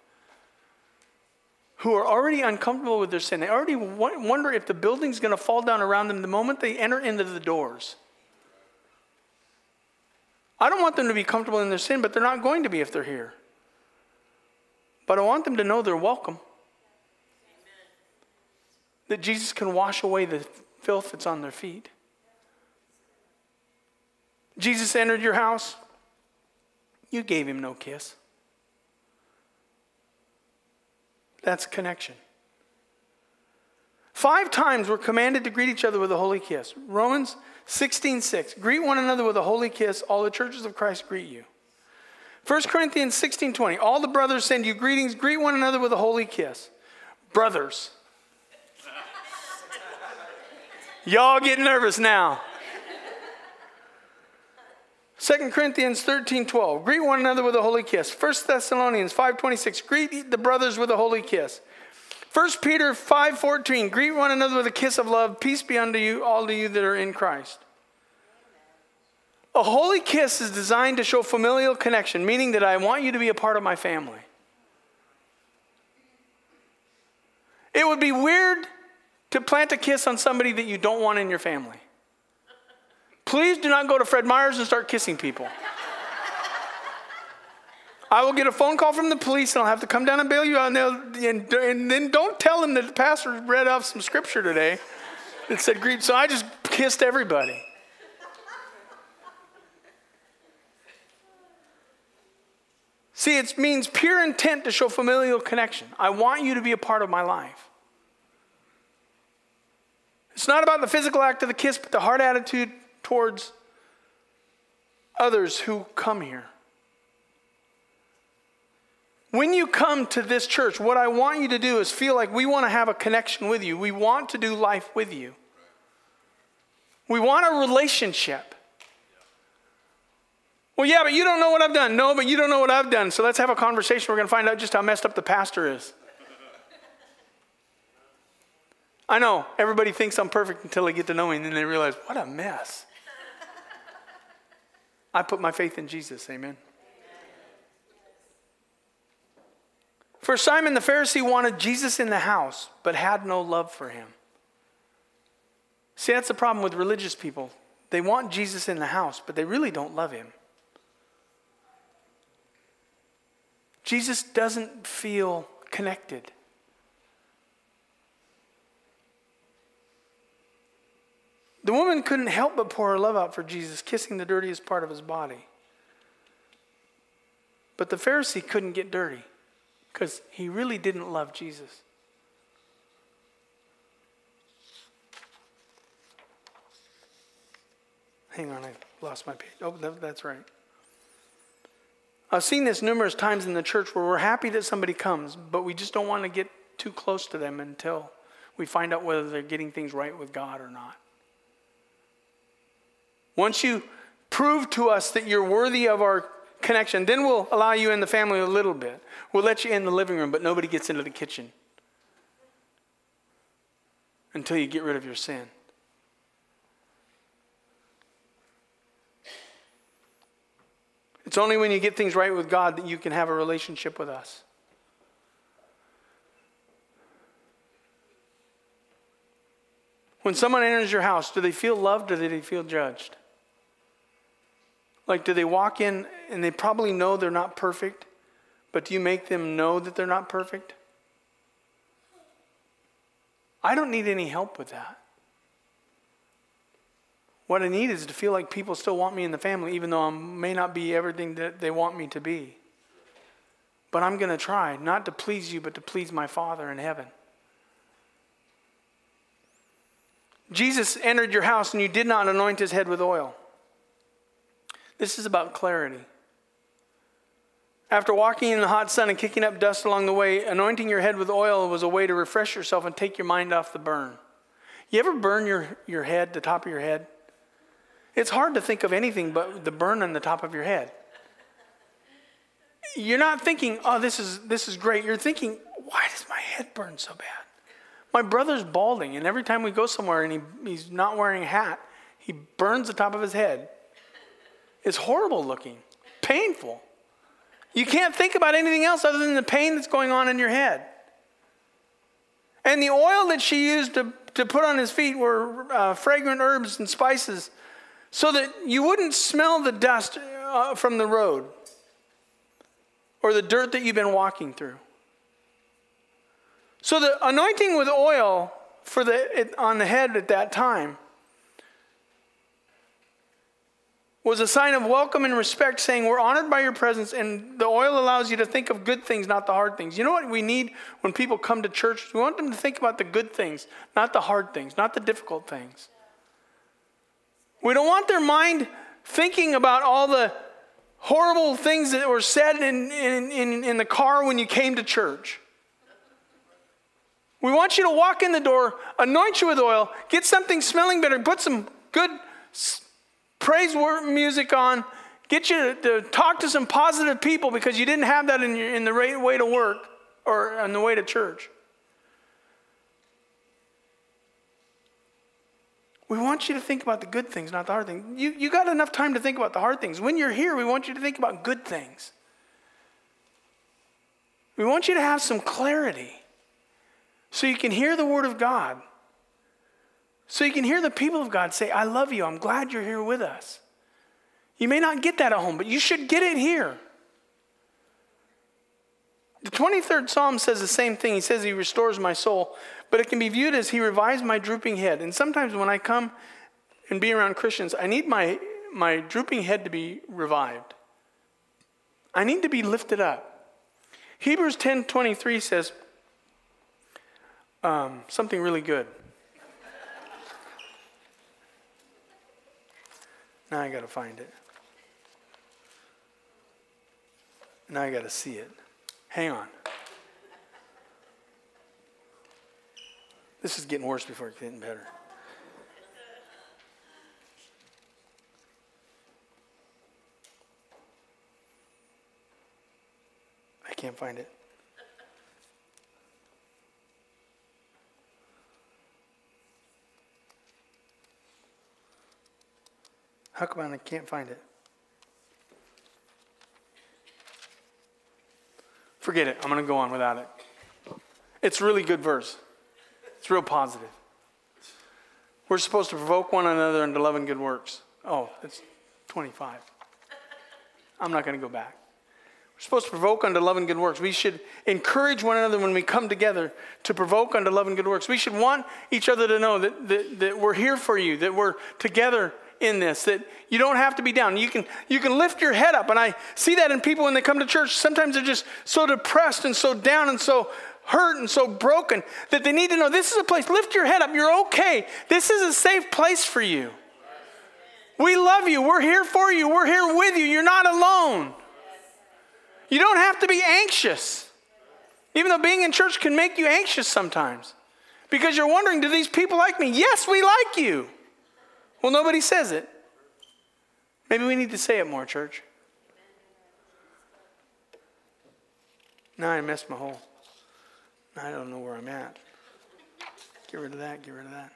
who are already uncomfortable with their sin. They already wonder if the building's going to fall down around them the moment they enter into the doors. I don't want them to be comfortable in their sin, but they're not going to be if they're here. But I want them to know they're welcome. That Jesus can wash away the filth that's on their feet. Jesus entered your house, you gave him no kiss. That's connection. Five times we're commanded to greet each other with a holy kiss. Romans 16, 6. Greet one another with a holy kiss. All the churches of Christ greet you. 1 Corinthians 16, 20. All the brothers send you greetings. Greet one another with a holy kiss. Brothers. Y'all get nervous now. 2 Corinthians 13, 12. Greet one another with a holy kiss. 1 Thessalonians 5, 26. Greet the brothers with a holy kiss. 1 Peter 5, 14. Greet one another with a kiss of love. Peace be unto you, all to you that are in Christ. A holy kiss is designed to show familial connection, meaning that I want you to be a part of my family. It would be weird to plant a kiss on somebody that you don't want in your family. Please do not go to Fred Meyer's and start kissing people. I will get a phone call from the police and I'll have to come down and bail you out. And, and, and then don't tell them that the pastor read off some scripture today that said greet. So I just kissed everybody. See, it means pure intent to show familial connection. I want you to be a part of my life. It's not about the physical act of the kiss, but the heart attitude towards others who come here. When you come to this church, what I want you to do is feel like we want to have a connection with you. We want to do life with you. We want a relationship. Well, yeah, but you don't know what I've done. No, but you don't know what I've done. So let's have a conversation. We're going to find out just how messed up the pastor is. I know everybody thinks I'm perfect until they get to know me and then they realize, what a mess. I put my faith in Jesus. Amen. For Simon the Pharisee wanted Jesus in the house, but had no love for him. See, that's the problem with religious people. They want Jesus in the house, but they really don't love him. Jesus doesn't feel connected. The woman couldn't help but pour her love out for Jesus, kissing the dirtiest part of his body. But the Pharisee couldn't get dirty because he really didn't love Jesus. Hang on, I lost my page. Oh, that's right. I've seen this numerous times in the church where we're happy that somebody comes, but we just don't want to get too close to them until we find out whether they're getting things right with God or not. Once you prove to us that you're worthy of our connection, then we'll allow you in the family a little bit. We'll let you in the living room, but nobody gets into the kitchen until you get rid of your sin. It's only when you get things right with God that you can have a relationship with us. When someone enters your house, do they feel loved or do they feel judged? Like, do they walk in and they probably know they're not perfect, but do you make them know that they're not perfect? I don't need any help with that. What I need is to feel like people still want me in the family, even though I may not be everything that they want me to be. But I'm going to try, not to please you, but to please my Father in heaven. Jesus entered your house and you did not anoint his head with oil. This is about clarity. After walking in the hot sun and kicking up dust along the way, anointing your head with oil was a way to refresh yourself and take your mind off the burn. You ever burn your, your head, the top of your head? It's hard to think of anything but the burn on the top of your head. You're not thinking, oh, this is, this is great. You're thinking, why does my head burn so bad? My brother's balding, and every time we go somewhere and he, he's not wearing a hat, he burns the top of his head. It's horrible looking, painful. You can't think about anything else other than the pain that's going on in your head. And the oil that she used to, to put on his feet were uh, fragrant herbs and spices so that you wouldn't smell the dust uh, from the road or the dirt that you've been walking through. So the anointing with oil for the, it, on the head at that time was a sign of welcome and respect, saying, We're honored by your presence, and the oil allows you to think of good things, not the hard things. You know what we need when people come to church? We want them to think about the good things, not the hard things, not the difficult things. We don't want their mind thinking about all the horrible things that were said in, in, in, in the car when you came to church. We want you to walk in the door, anoint you with oil, get something smelling better, put some good praise music on, get you to, talk to some positive people because you didn't have that in, your, in the way to work or on the way to church. We want you to think about the good things, not the hard things. You, you got enough time to think about the hard things. When you're here, we want you to think about good things. We want you to have some clarity so you can hear the Word of God. So you can hear the people of God say, I love you. I'm glad you're here with us. You may not get that at home, but you should get it here. The 23rd Psalm says the same thing. He says, He restores my soul, but it can be viewed as He revives my drooping head. And sometimes when I come and be around Christians, I need my, my drooping head to be revived. I need to be lifted up. Hebrews 10 23 says, um, something really good. Now I got to find it. Now I got to see it. Hang on. This is getting worse before it's getting better. I can't find it. How come I can't find it? Forget it. I'm going to go on without it. It's really good verse. It's real positive. We're supposed to provoke one another into love and good works. Oh, it's 25. I'm not going to go back. We're supposed to provoke unto love and good works. We should encourage one another when we come together to provoke unto love and good works. We should want each other to know that, that, that we're here for you, that we're together in this that you don't have to be down. You can you can lift your head up and i see that in people when they come to church sometimes they're just so depressed and so down and so hurt and so broken that they need to know this is a place lift your head up you're okay. This is a safe place for you. We love you we're here for you we're here with you you're not alone. You don't have to be anxious even though being in church can make you anxious sometimes because you're wondering do these people like me? Yes we like you well, nobody says it. Maybe we need to say it more, church. Now I messed my whole. Now I don't know where I'm at. Get rid of that, get rid of that.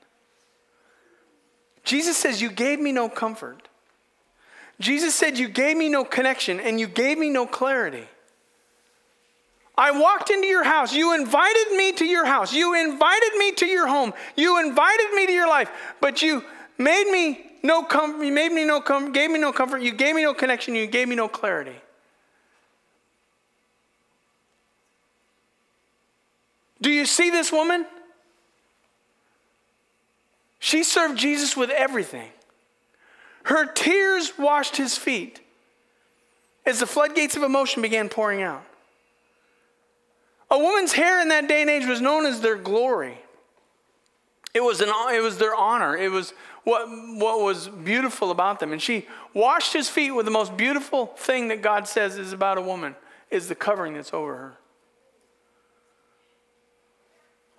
Jesus says, You gave me no comfort. Jesus said, You gave me no connection and you gave me no clarity. I walked into your house. You invited me to your house. You invited me to your home. You invited me to your life. But you made me no comfort, you made me no comfort, gave me no comfort, you gave me no connection, you gave me no clarity. Do you see this woman? She served Jesus with everything. Her tears washed his feet as the floodgates of emotion began pouring out. A woman's hair in that day and age was known as their glory. It was, an, it was their honor. It was what, what was beautiful about them. And she washed his feet with the most beautiful thing that God says is about a woman is the covering that's over her.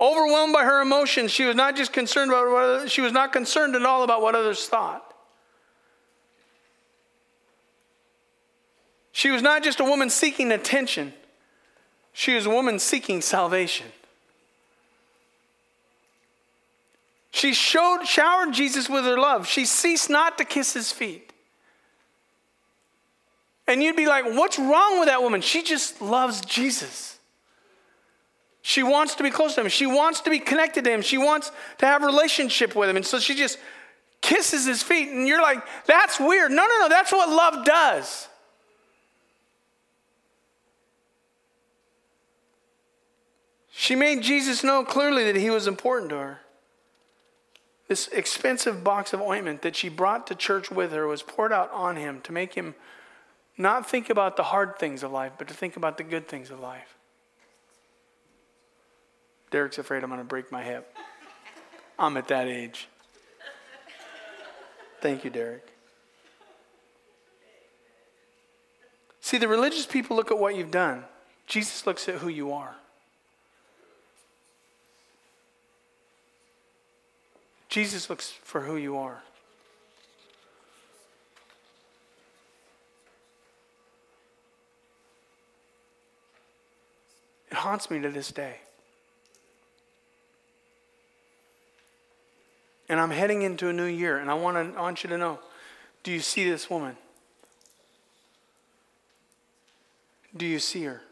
Overwhelmed by her emotions, she was not just concerned about what others, she was not concerned at all about what others thought. She was not just a woman seeking attention, she was a woman seeking salvation. She showed, showered Jesus with her love. She ceased not to kiss his feet. And you'd be like, what's wrong with that woman? She just loves Jesus. She wants to be close to him. She wants to be connected to him. She wants to have a relationship with him. And so she just kisses his feet. And you're like, that's weird. No, no, no. That's what love does. She made Jesus know clearly that he was important to her. This expensive box of ointment that she brought to church with her was poured out on him to make him not think about the hard things of life, but to think about the good things of life. Derek's afraid I'm going to break my hip. I'm at that age. Thank you, Derek. See, the religious people look at what you've done, Jesus looks at who you are. Jesus looks for who you are. It haunts me to this day. And I'm heading into a new year, and I want, to, I want you to know do you see this woman? Do you see her?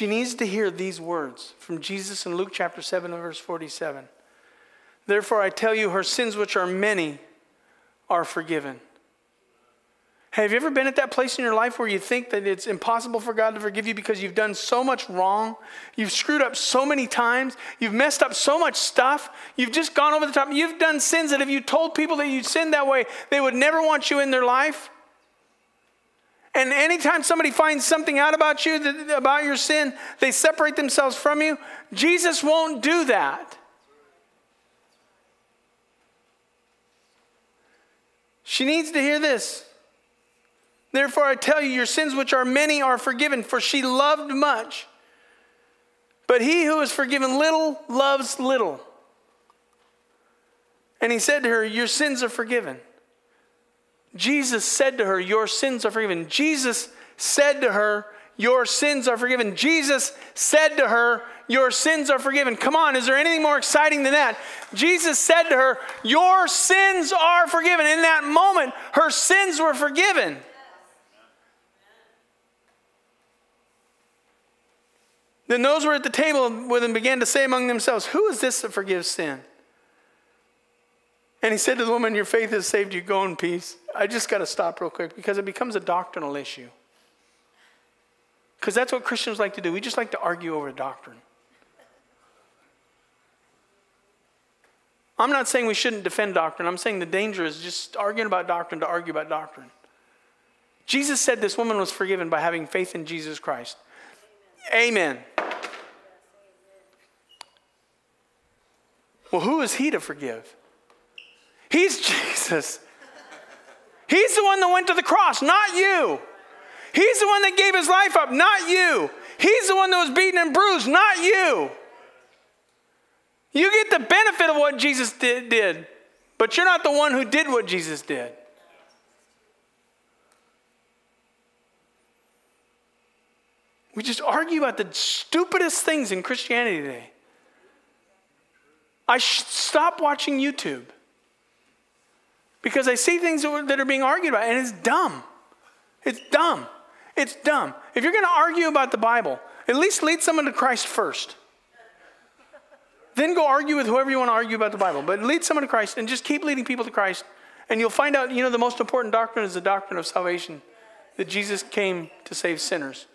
She needs to hear these words from Jesus in Luke chapter 7 verse 47. Therefore, I tell you, her sins, which are many, are forgiven. Have you ever been at that place in your life where you think that it's impossible for God to forgive you because you've done so much wrong? You've screwed up so many times. You've messed up so much stuff. You've just gone over the top. You've done sins that if you told people that you'd sinned that way, they would never want you in their life. And anytime somebody finds something out about you, about your sin, they separate themselves from you. Jesus won't do that. She needs to hear this. Therefore, I tell you, your sins, which are many, are forgiven, for she loved much. But he who is forgiven little loves little. And he said to her, Your sins are forgiven. Jesus said to her, Your sins are forgiven. Jesus said to her, Your sins are forgiven. Jesus said to her, Your sins are forgiven. Come on, is there anything more exciting than that? Jesus said to her, Your sins are forgiven. In that moment, her sins were forgiven. Then those were at the table with him began to say among themselves, Who is this that forgives sin? And he said to the woman, Your faith has saved you. Go in peace. I just got to stop real quick because it becomes a doctrinal issue. Because that's what Christians like to do. We just like to argue over doctrine. I'm not saying we shouldn't defend doctrine. I'm saying the danger is just arguing about doctrine to argue about doctrine. Jesus said this woman was forgiven by having faith in Jesus Christ. Amen. Well, who is he to forgive? He's Jesus. He's the one that went to the cross, not you. He's the one that gave his life up, not you. He's the one that was beaten and bruised, not you. You get the benefit of what Jesus did, did, but you're not the one who did what Jesus did. We just argue about the stupidest things in Christianity today. I sh- stop watching YouTube because I see things that are being argued about, and it's dumb. It's dumb. It's dumb. If you're going to argue about the Bible, at least lead someone to Christ first. Then go argue with whoever you want to argue about the Bible. But lead someone to Christ and just keep leading people to Christ. And you'll find out, you know, the most important doctrine is the doctrine of salvation that Jesus came to save sinners.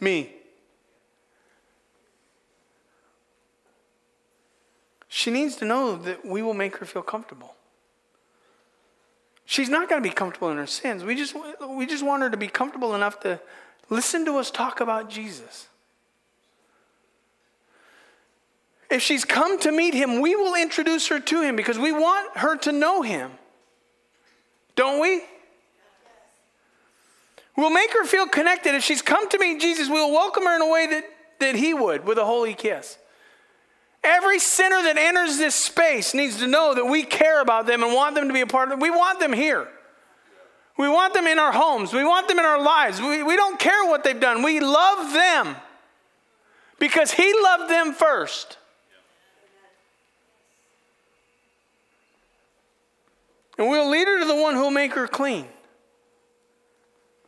Me. She needs to know that we will make her feel comfortable. She's not going to be comfortable in her sins. We just, we just want her to be comfortable enough to listen to us talk about Jesus. If she's come to meet him, we will introduce her to him because we want her to know him. Don't we? We'll make her feel connected. If she's come to meet Jesus, we'll welcome her in a way that, that He would with a holy kiss. Every sinner that enters this space needs to know that we care about them and want them to be a part of it. We want them here. We want them in our homes. We want them in our lives. We, we don't care what they've done. We love them because He loved them first. And we'll lead her to the one who will make her clean.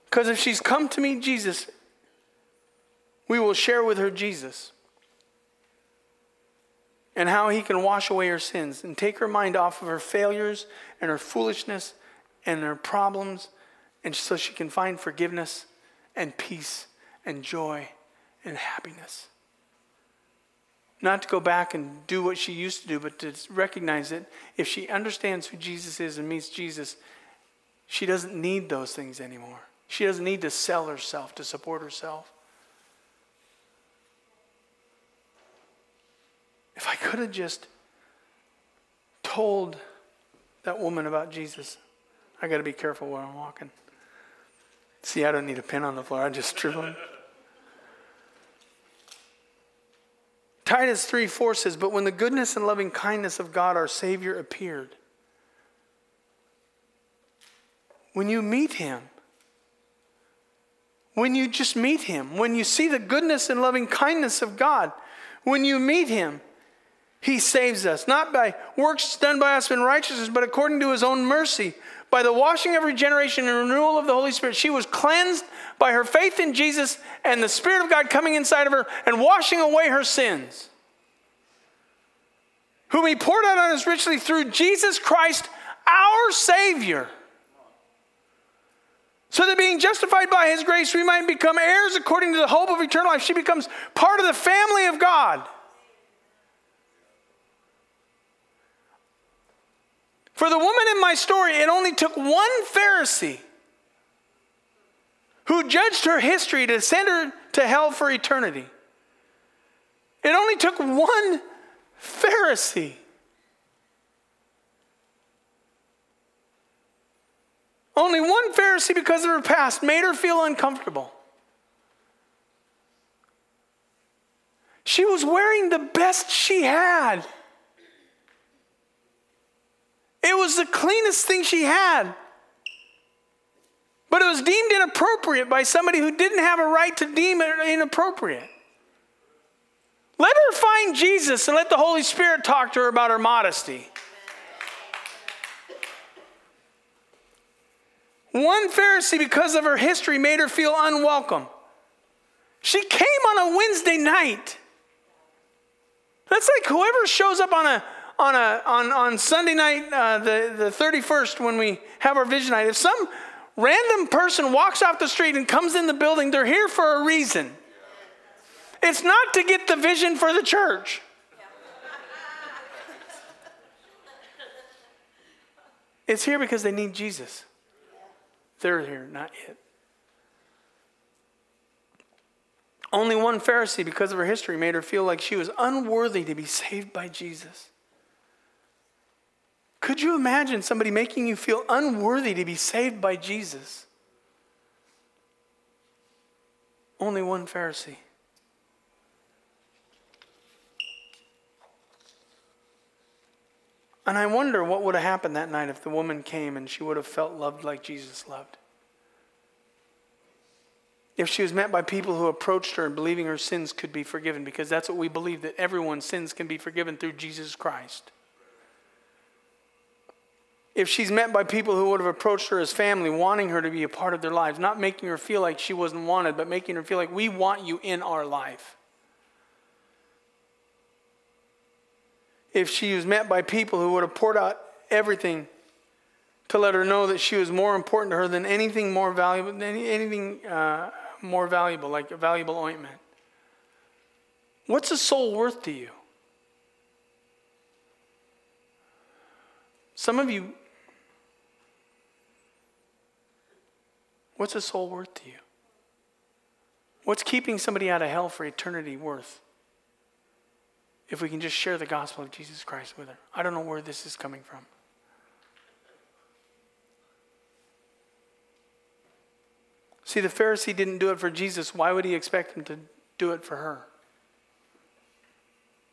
Because if she's come to meet Jesus, we will share with her Jesus and how he can wash away her sins and take her mind off of her failures and her foolishness and her problems, and so she can find forgiveness and peace and joy and happiness. Not to go back and do what she used to do, but to recognize that if she understands who Jesus is and meets Jesus, she doesn't need those things anymore. She doesn't need to sell herself to support herself. If I could have just told that woman about Jesus, I got to be careful where I'm walking. See, I don't need a pin on the floor, I just trip on. Titus 3 4 says, But when the goodness and loving kindness of God our Savior appeared, when you meet Him, when you just meet Him, when you see the goodness and loving kindness of God, when you meet Him, He saves us, not by works done by us in righteousness, but according to His own mercy. By the washing of regeneration and renewal of the Holy Spirit, she was cleansed by her faith in Jesus and the Spirit of God coming inside of her and washing away her sins. Whom He poured out on us richly through Jesus Christ, our Savior. So that being justified by his grace, we might become heirs according to the hope of eternal life. She becomes part of the family of God. For the woman in my story, it only took one Pharisee who judged her history to send her to hell for eternity. It only took one Pharisee. Only one Pharisee, because of her past, made her feel uncomfortable. She was wearing the best she had. It was the cleanest thing she had. But it was deemed inappropriate by somebody who didn't have a right to deem it inappropriate. Let her find Jesus and let the Holy Spirit talk to her about her modesty. One Pharisee, because of her history, made her feel unwelcome. She came on a Wednesday night. That's like whoever shows up on a on a on, on Sunday night, uh, the, the 31st, when we have our vision night. If some random person walks off the street and comes in the building, they're here for a reason. It's not to get the vision for the church. It's here because they need Jesus. They're here, not yet. Only one Pharisee, because of her history, made her feel like she was unworthy to be saved by Jesus. Could you imagine somebody making you feel unworthy to be saved by Jesus? Only one Pharisee. And I wonder what would have happened that night if the woman came and she would have felt loved like Jesus loved. If she was met by people who approached her and believing her sins could be forgiven, because that's what we believe that everyone's sins can be forgiven through Jesus Christ. If she's met by people who would have approached her as family, wanting her to be a part of their lives, not making her feel like she wasn't wanted, but making her feel like we want you in our life. if she was met by people who would have poured out everything to let her know that she was more important to her than anything more valuable, than anything uh, more valuable, like a valuable ointment. What's a soul worth to you? Some of you, what's a soul worth to you? What's keeping somebody out of hell for eternity worth? if we can just share the gospel of Jesus Christ with her. I don't know where this is coming from. See, the Pharisee didn't do it for Jesus. Why would he expect him to do it for her?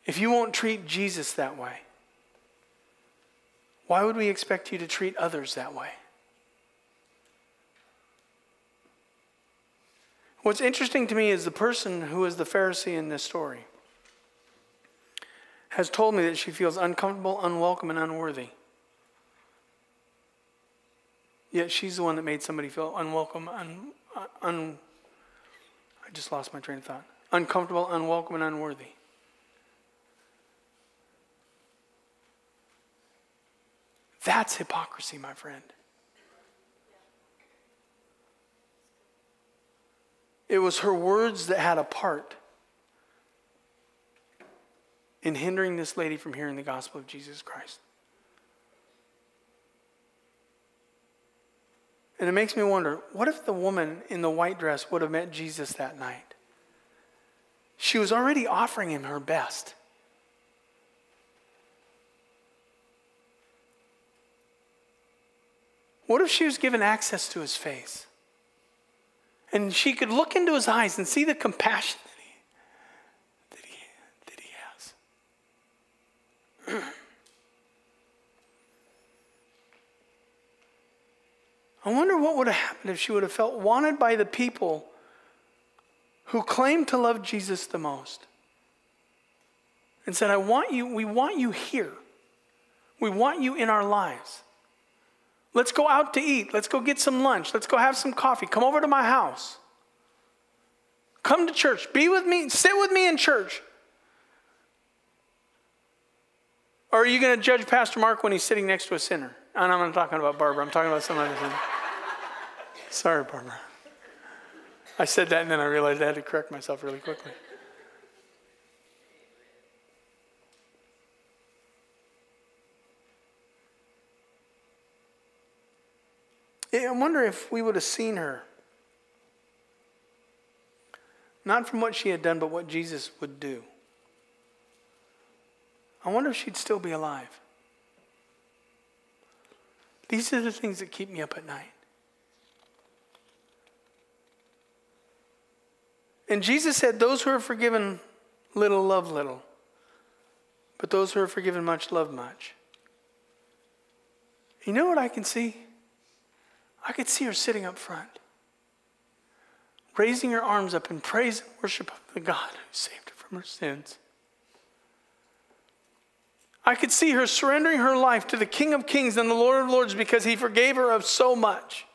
If you won't treat Jesus that way, why would we expect you to treat others that way? What's interesting to me is the person who is the Pharisee in this story has told me that she feels uncomfortable, unwelcome, and unworthy. Yet she's the one that made somebody feel unwelcome, un, uh, un, I just lost my train of thought. Uncomfortable, unwelcome, and unworthy. That's hypocrisy, my friend. It was her words that had a part in hindering this lady from hearing the gospel of Jesus Christ. And it makes me wonder what if the woman in the white dress would have met Jesus that night? She was already offering him her best. What if she was given access to his face? And she could look into his eyes and see the compassion that he, that he, that he has. I wonder what would have happened if she would have felt wanted by the people who claimed to love Jesus the most and said, I want you, we want you here. We want you in our lives. Let's go out to eat. Let's go get some lunch. Let's go have some coffee. Come over to my house. Come to church. Be with me. Sit with me in church. Or are you going to judge Pastor Mark when he's sitting next to a sinner? And I'm not talking about Barbara. I'm talking about some other thing. Sorry, Barbara. I said that and then I realized I had to correct myself really quickly. I wonder if we would have seen her, not from what she had done, but what Jesus would do. I wonder if she'd still be alive. These are the things that keep me up at night. And Jesus said, Those who are forgiven little love little, but those who are forgiven much love much. You know what I can see? I could see her sitting up front, raising her arms up in praise and worship of the God who saved her from her sins. I could see her surrendering her life to the King of Kings and the Lord of Lords because he forgave her of so much.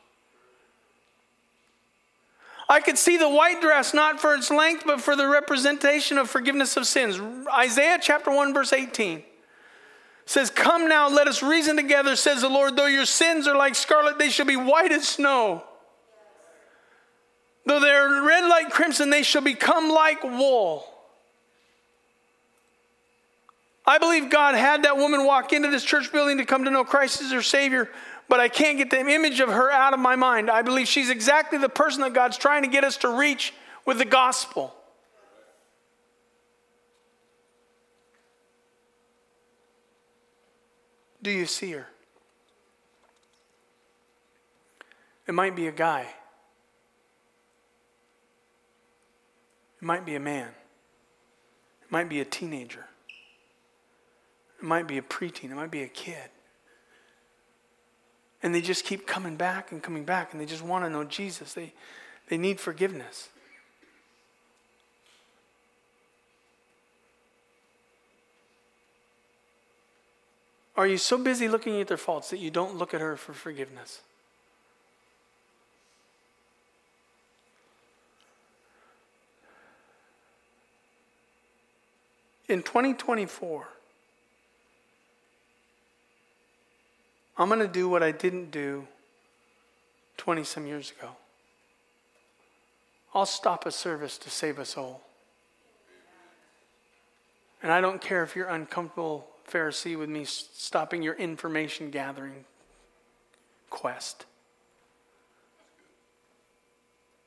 I could see the white dress not for its length, but for the representation of forgiveness of sins. Isaiah chapter 1, verse 18 says, Come now, let us reason together, says the Lord. Though your sins are like scarlet, they shall be white as snow. Though they are red like crimson, they shall become like wool. I believe God had that woman walk into this church building to come to know Christ as her Savior, but I can't get the image of her out of my mind. I believe she's exactly the person that God's trying to get us to reach with the gospel. Do you see her? It might be a guy. It might be a man. It might be a teenager. It might be a preteen. It might be a kid. And they just keep coming back and coming back, and they just want to know Jesus. They, they need forgiveness. Are you so busy looking at their faults that you don't look at her for forgiveness? In 2024, I'm going to do what I didn't do 20 some years ago. I'll stop a service to save a soul. And I don't care if you're uncomfortable, Pharisee, with me stopping your information gathering quest.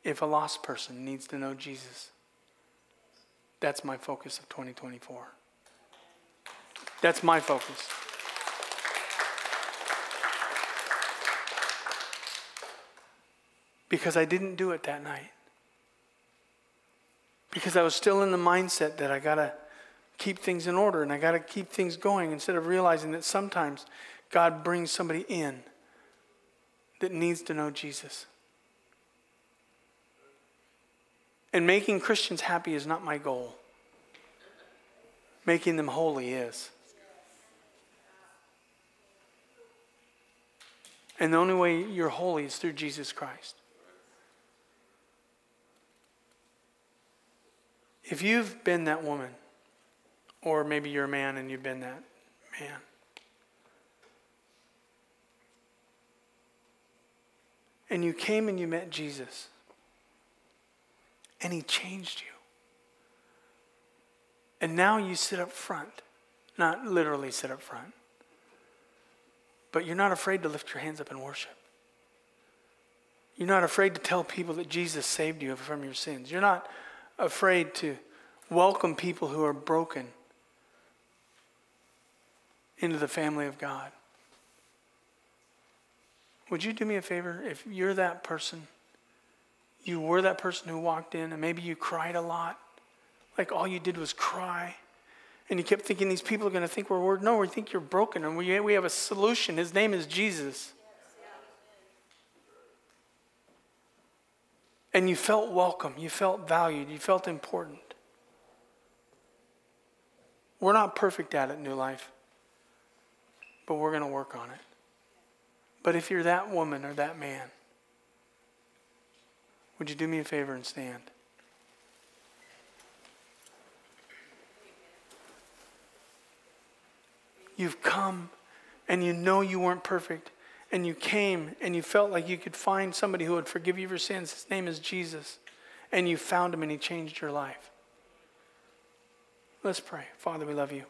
If a lost person needs to know Jesus, that's my focus of 2024. That's my focus. because I didn't do it that night. Because I was still in the mindset that I got to keep things in order and I got to keep things going instead of realizing that sometimes God brings somebody in that needs to know Jesus. And making Christians happy is not my goal. Making them holy is. And the only way you're holy is through Jesus Christ. If you've been that woman, or maybe you're a man and you've been that man, and you came and you met Jesus, and he changed you. And now you sit up front, not literally sit up front, but you're not afraid to lift your hands up and worship. You're not afraid to tell people that Jesus saved you from your sins. You're not afraid to welcome people who are broken into the family of God. Would you do me a favor? If you're that person, you were that person who walked in and maybe you cried a lot, like all you did was cry, and you kept thinking these people are going to think we're, we're no, we think you're broken, and we, we have a solution. His name is Jesus. And you felt welcome, you felt valued, you felt important. We're not perfect at it, New Life, but we're going to work on it. But if you're that woman or that man, would you do me a favor and stand? You've come and you know you weren't perfect, and you came and you felt like you could find somebody who would forgive you for sins. His name is Jesus. And you found him and he changed your life. Let's pray. Father, we love you.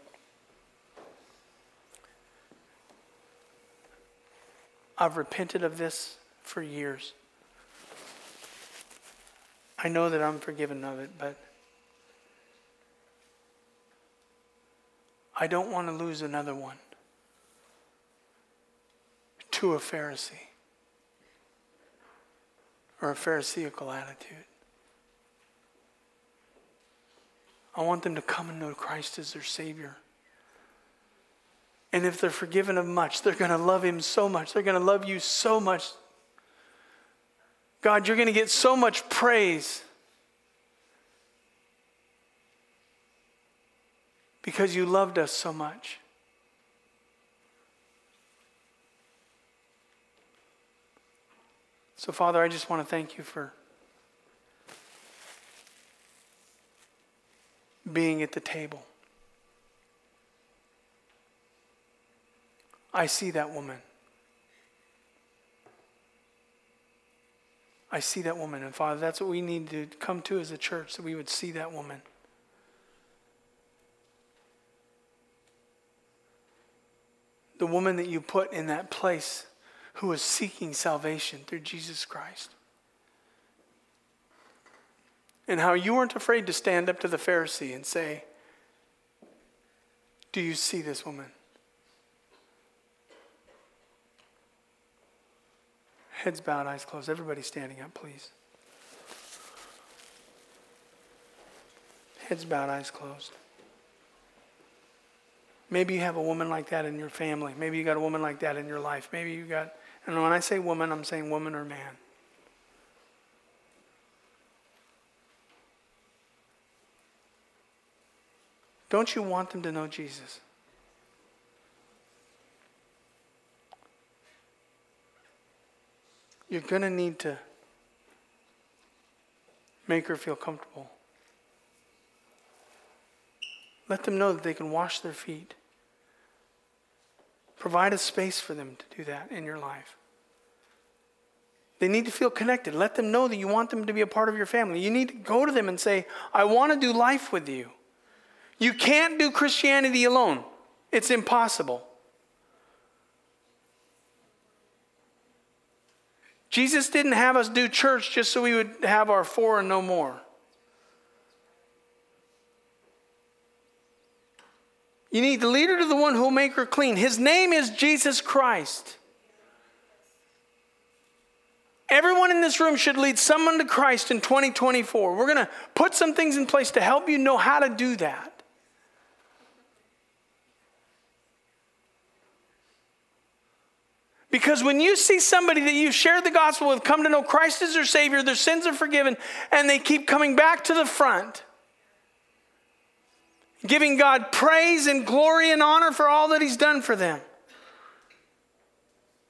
I've repented of this for years. I know that I'm forgiven of it, but I don't want to lose another one to a Pharisee or a Pharisaical attitude. I want them to come and know Christ as their Savior. And if they're forgiven of much, they're going to love Him so much. They're going to love you so much. God, you're going to get so much praise because you loved us so much. So, Father, I just want to thank you for being at the table. I see that woman. I see that woman. And Father, that's what we need to come to as a church, that we would see that woman. The woman that you put in that place who was seeking salvation through Jesus Christ and how you weren't afraid to stand up to the Pharisee and say, Do you see this woman? Heads bowed, eyes closed. Everybody standing up, please. Heads bowed, eyes closed. Maybe you have a woman like that in your family. Maybe you got a woman like that in your life. Maybe you got, and when I say woman, I'm saying woman or man. Don't you want them to know Jesus? You're going to need to make her feel comfortable. Let them know that they can wash their feet. Provide a space for them to do that in your life. They need to feel connected. Let them know that you want them to be a part of your family. You need to go to them and say, I want to do life with you. You can't do Christianity alone, it's impossible. Jesus didn't have us do church just so we would have our four and no more. You need the leader to the one who will make her clean. His name is Jesus Christ. Everyone in this room should lead someone to Christ in 2024. We're going to put some things in place to help you know how to do that. Because when you see somebody that you've shared the gospel with come to know Christ as their Savior, their sins are forgiven, and they keep coming back to the front, giving God praise and glory and honor for all that He's done for them.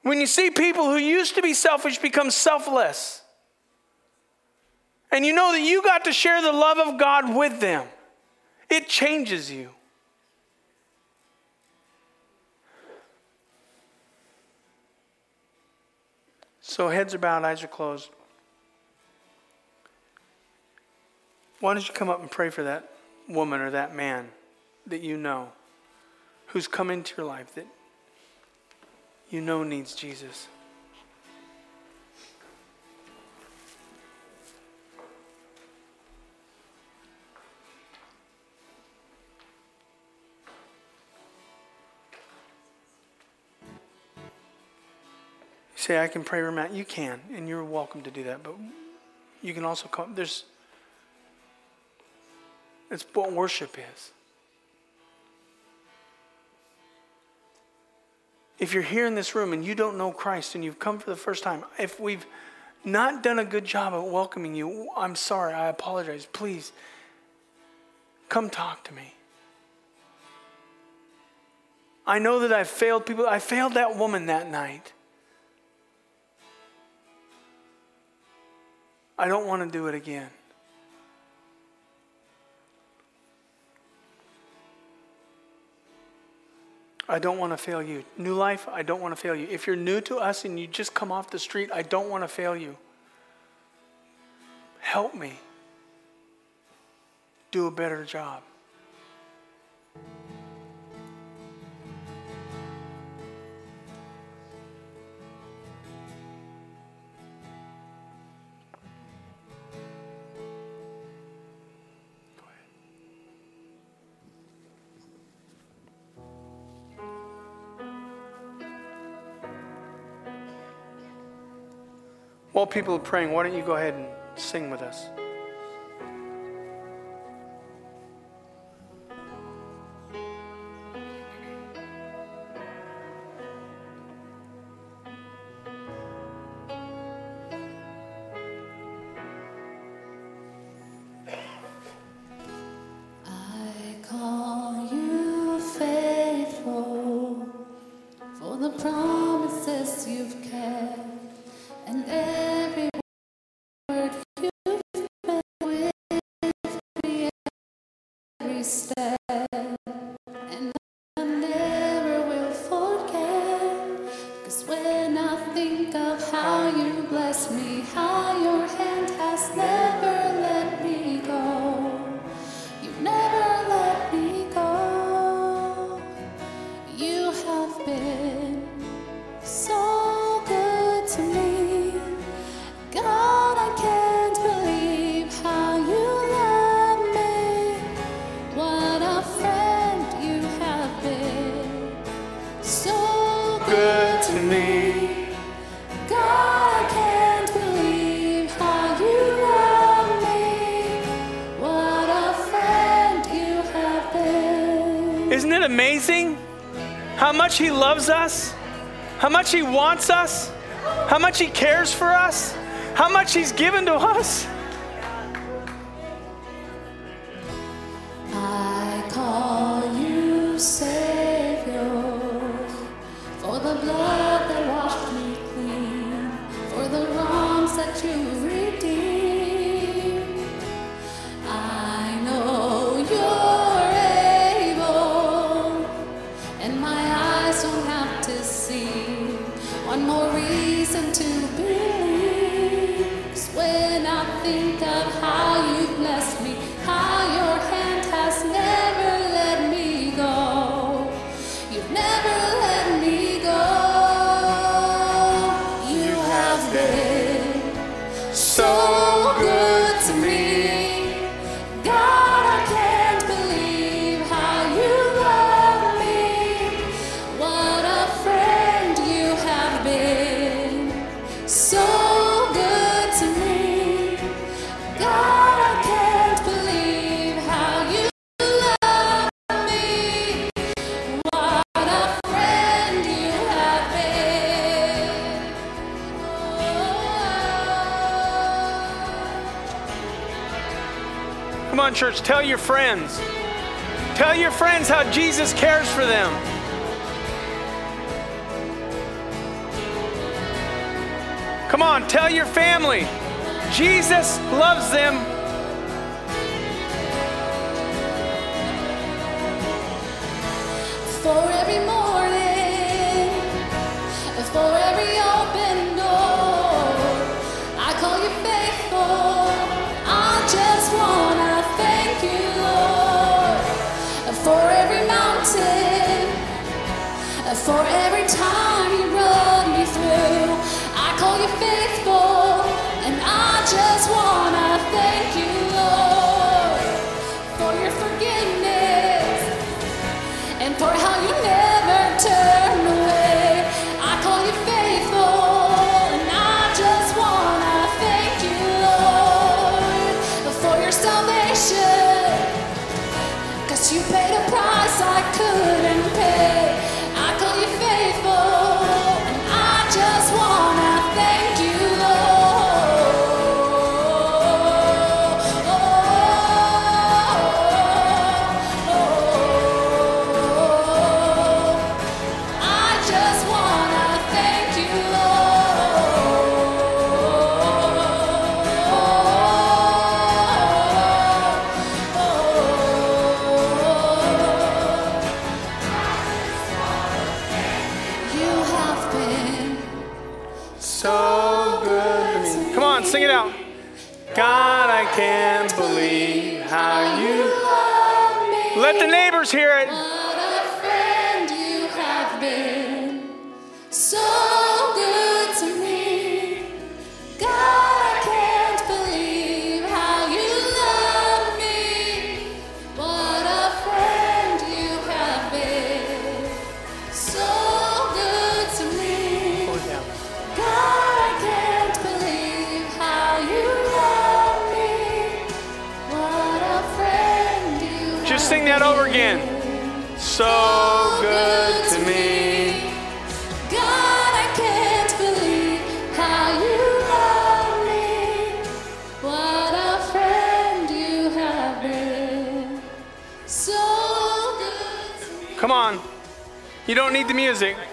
When you see people who used to be selfish become selfless, and you know that you got to share the love of God with them, it changes you. So, heads are bowed, eyes are closed. Why don't you come up and pray for that woman or that man that you know who's come into your life that you know needs Jesus? Say, I can pray for Matt. You can, and you're welcome to do that. But you can also come. There's, it's what worship is. If you're here in this room and you don't know Christ and you've come for the first time, if we've not done a good job of welcoming you, I'm sorry. I apologize. Please come talk to me. I know that I've failed people. I failed that woman that night. I don't want to do it again. I don't want to fail you. New life, I don't want to fail you. If you're new to us and you just come off the street, I don't want to fail you. Help me do a better job. People are praying, why don't you go ahead and sing with us? Wants us? How much He cares for us? How much He's given to us? Church, tell your friends. Tell your friends how Jesus cares for them. Come on, tell your family. Jesus loves them. For every time don't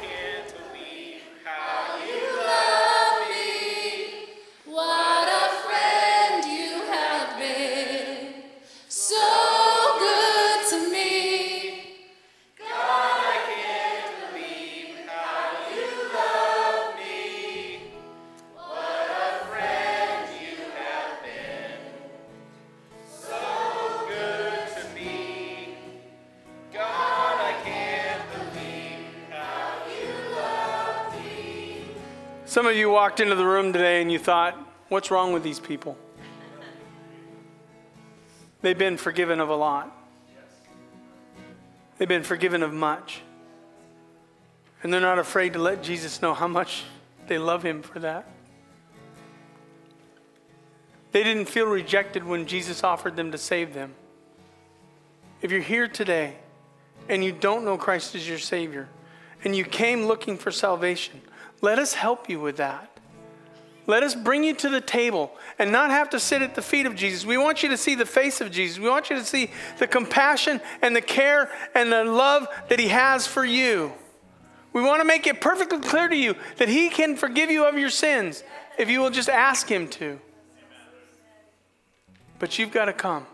Some of you walked into the room today and you thought, what's wrong with these people? They've been forgiven of a lot. They've been forgiven of much. And they're not afraid to let Jesus know how much they love him for that. They didn't feel rejected when Jesus offered them to save them. If you're here today and you don't know Christ as your Savior and you came looking for salvation, let us help you with that. Let us bring you to the table and not have to sit at the feet of Jesus. We want you to see the face of Jesus. We want you to see the compassion and the care and the love that He has for you. We want to make it perfectly clear to you that He can forgive you of your sins if you will just ask Him to. But you've got to come.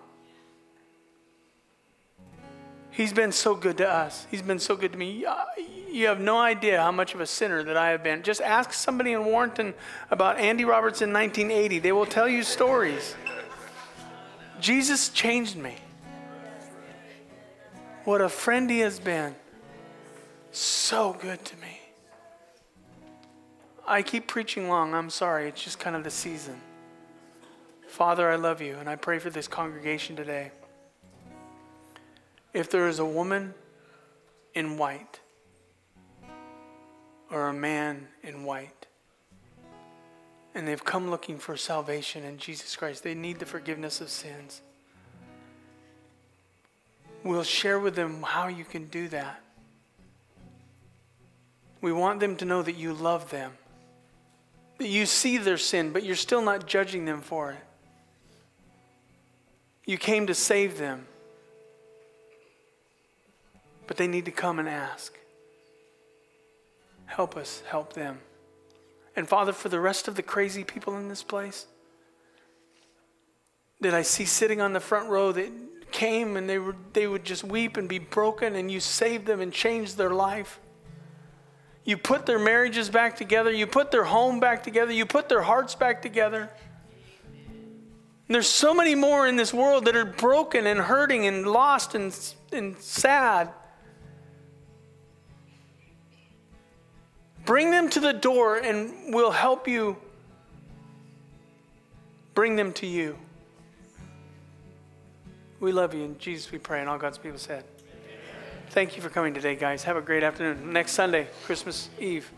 He's been so good to us. He's been so good to me. You have no idea how much of a sinner that I have been. Just ask somebody in Warrenton about Andy Roberts in 1980. They will tell you stories. Jesus changed me. What a friend he has been. So good to me. I keep preaching long. I'm sorry. It's just kind of the season. Father, I love you, and I pray for this congregation today. If there is a woman in white or a man in white, and they've come looking for salvation in Jesus Christ, they need the forgiveness of sins. We'll share with them how you can do that. We want them to know that you love them, that you see their sin, but you're still not judging them for it. You came to save them. But they need to come and ask. Help us, help them. And Father, for the rest of the crazy people in this place that I see sitting on the front row that came and they, were, they would just weep and be broken, and you saved them and changed their life. You put their marriages back together, you put their home back together, you put their hearts back together. And there's so many more in this world that are broken and hurting and lost and, and sad. Bring them to the door and we'll help you bring them to you. We love you. In Jesus, we pray. And all God's people said. Thank you for coming today, guys. Have a great afternoon. Next Sunday, Christmas Eve.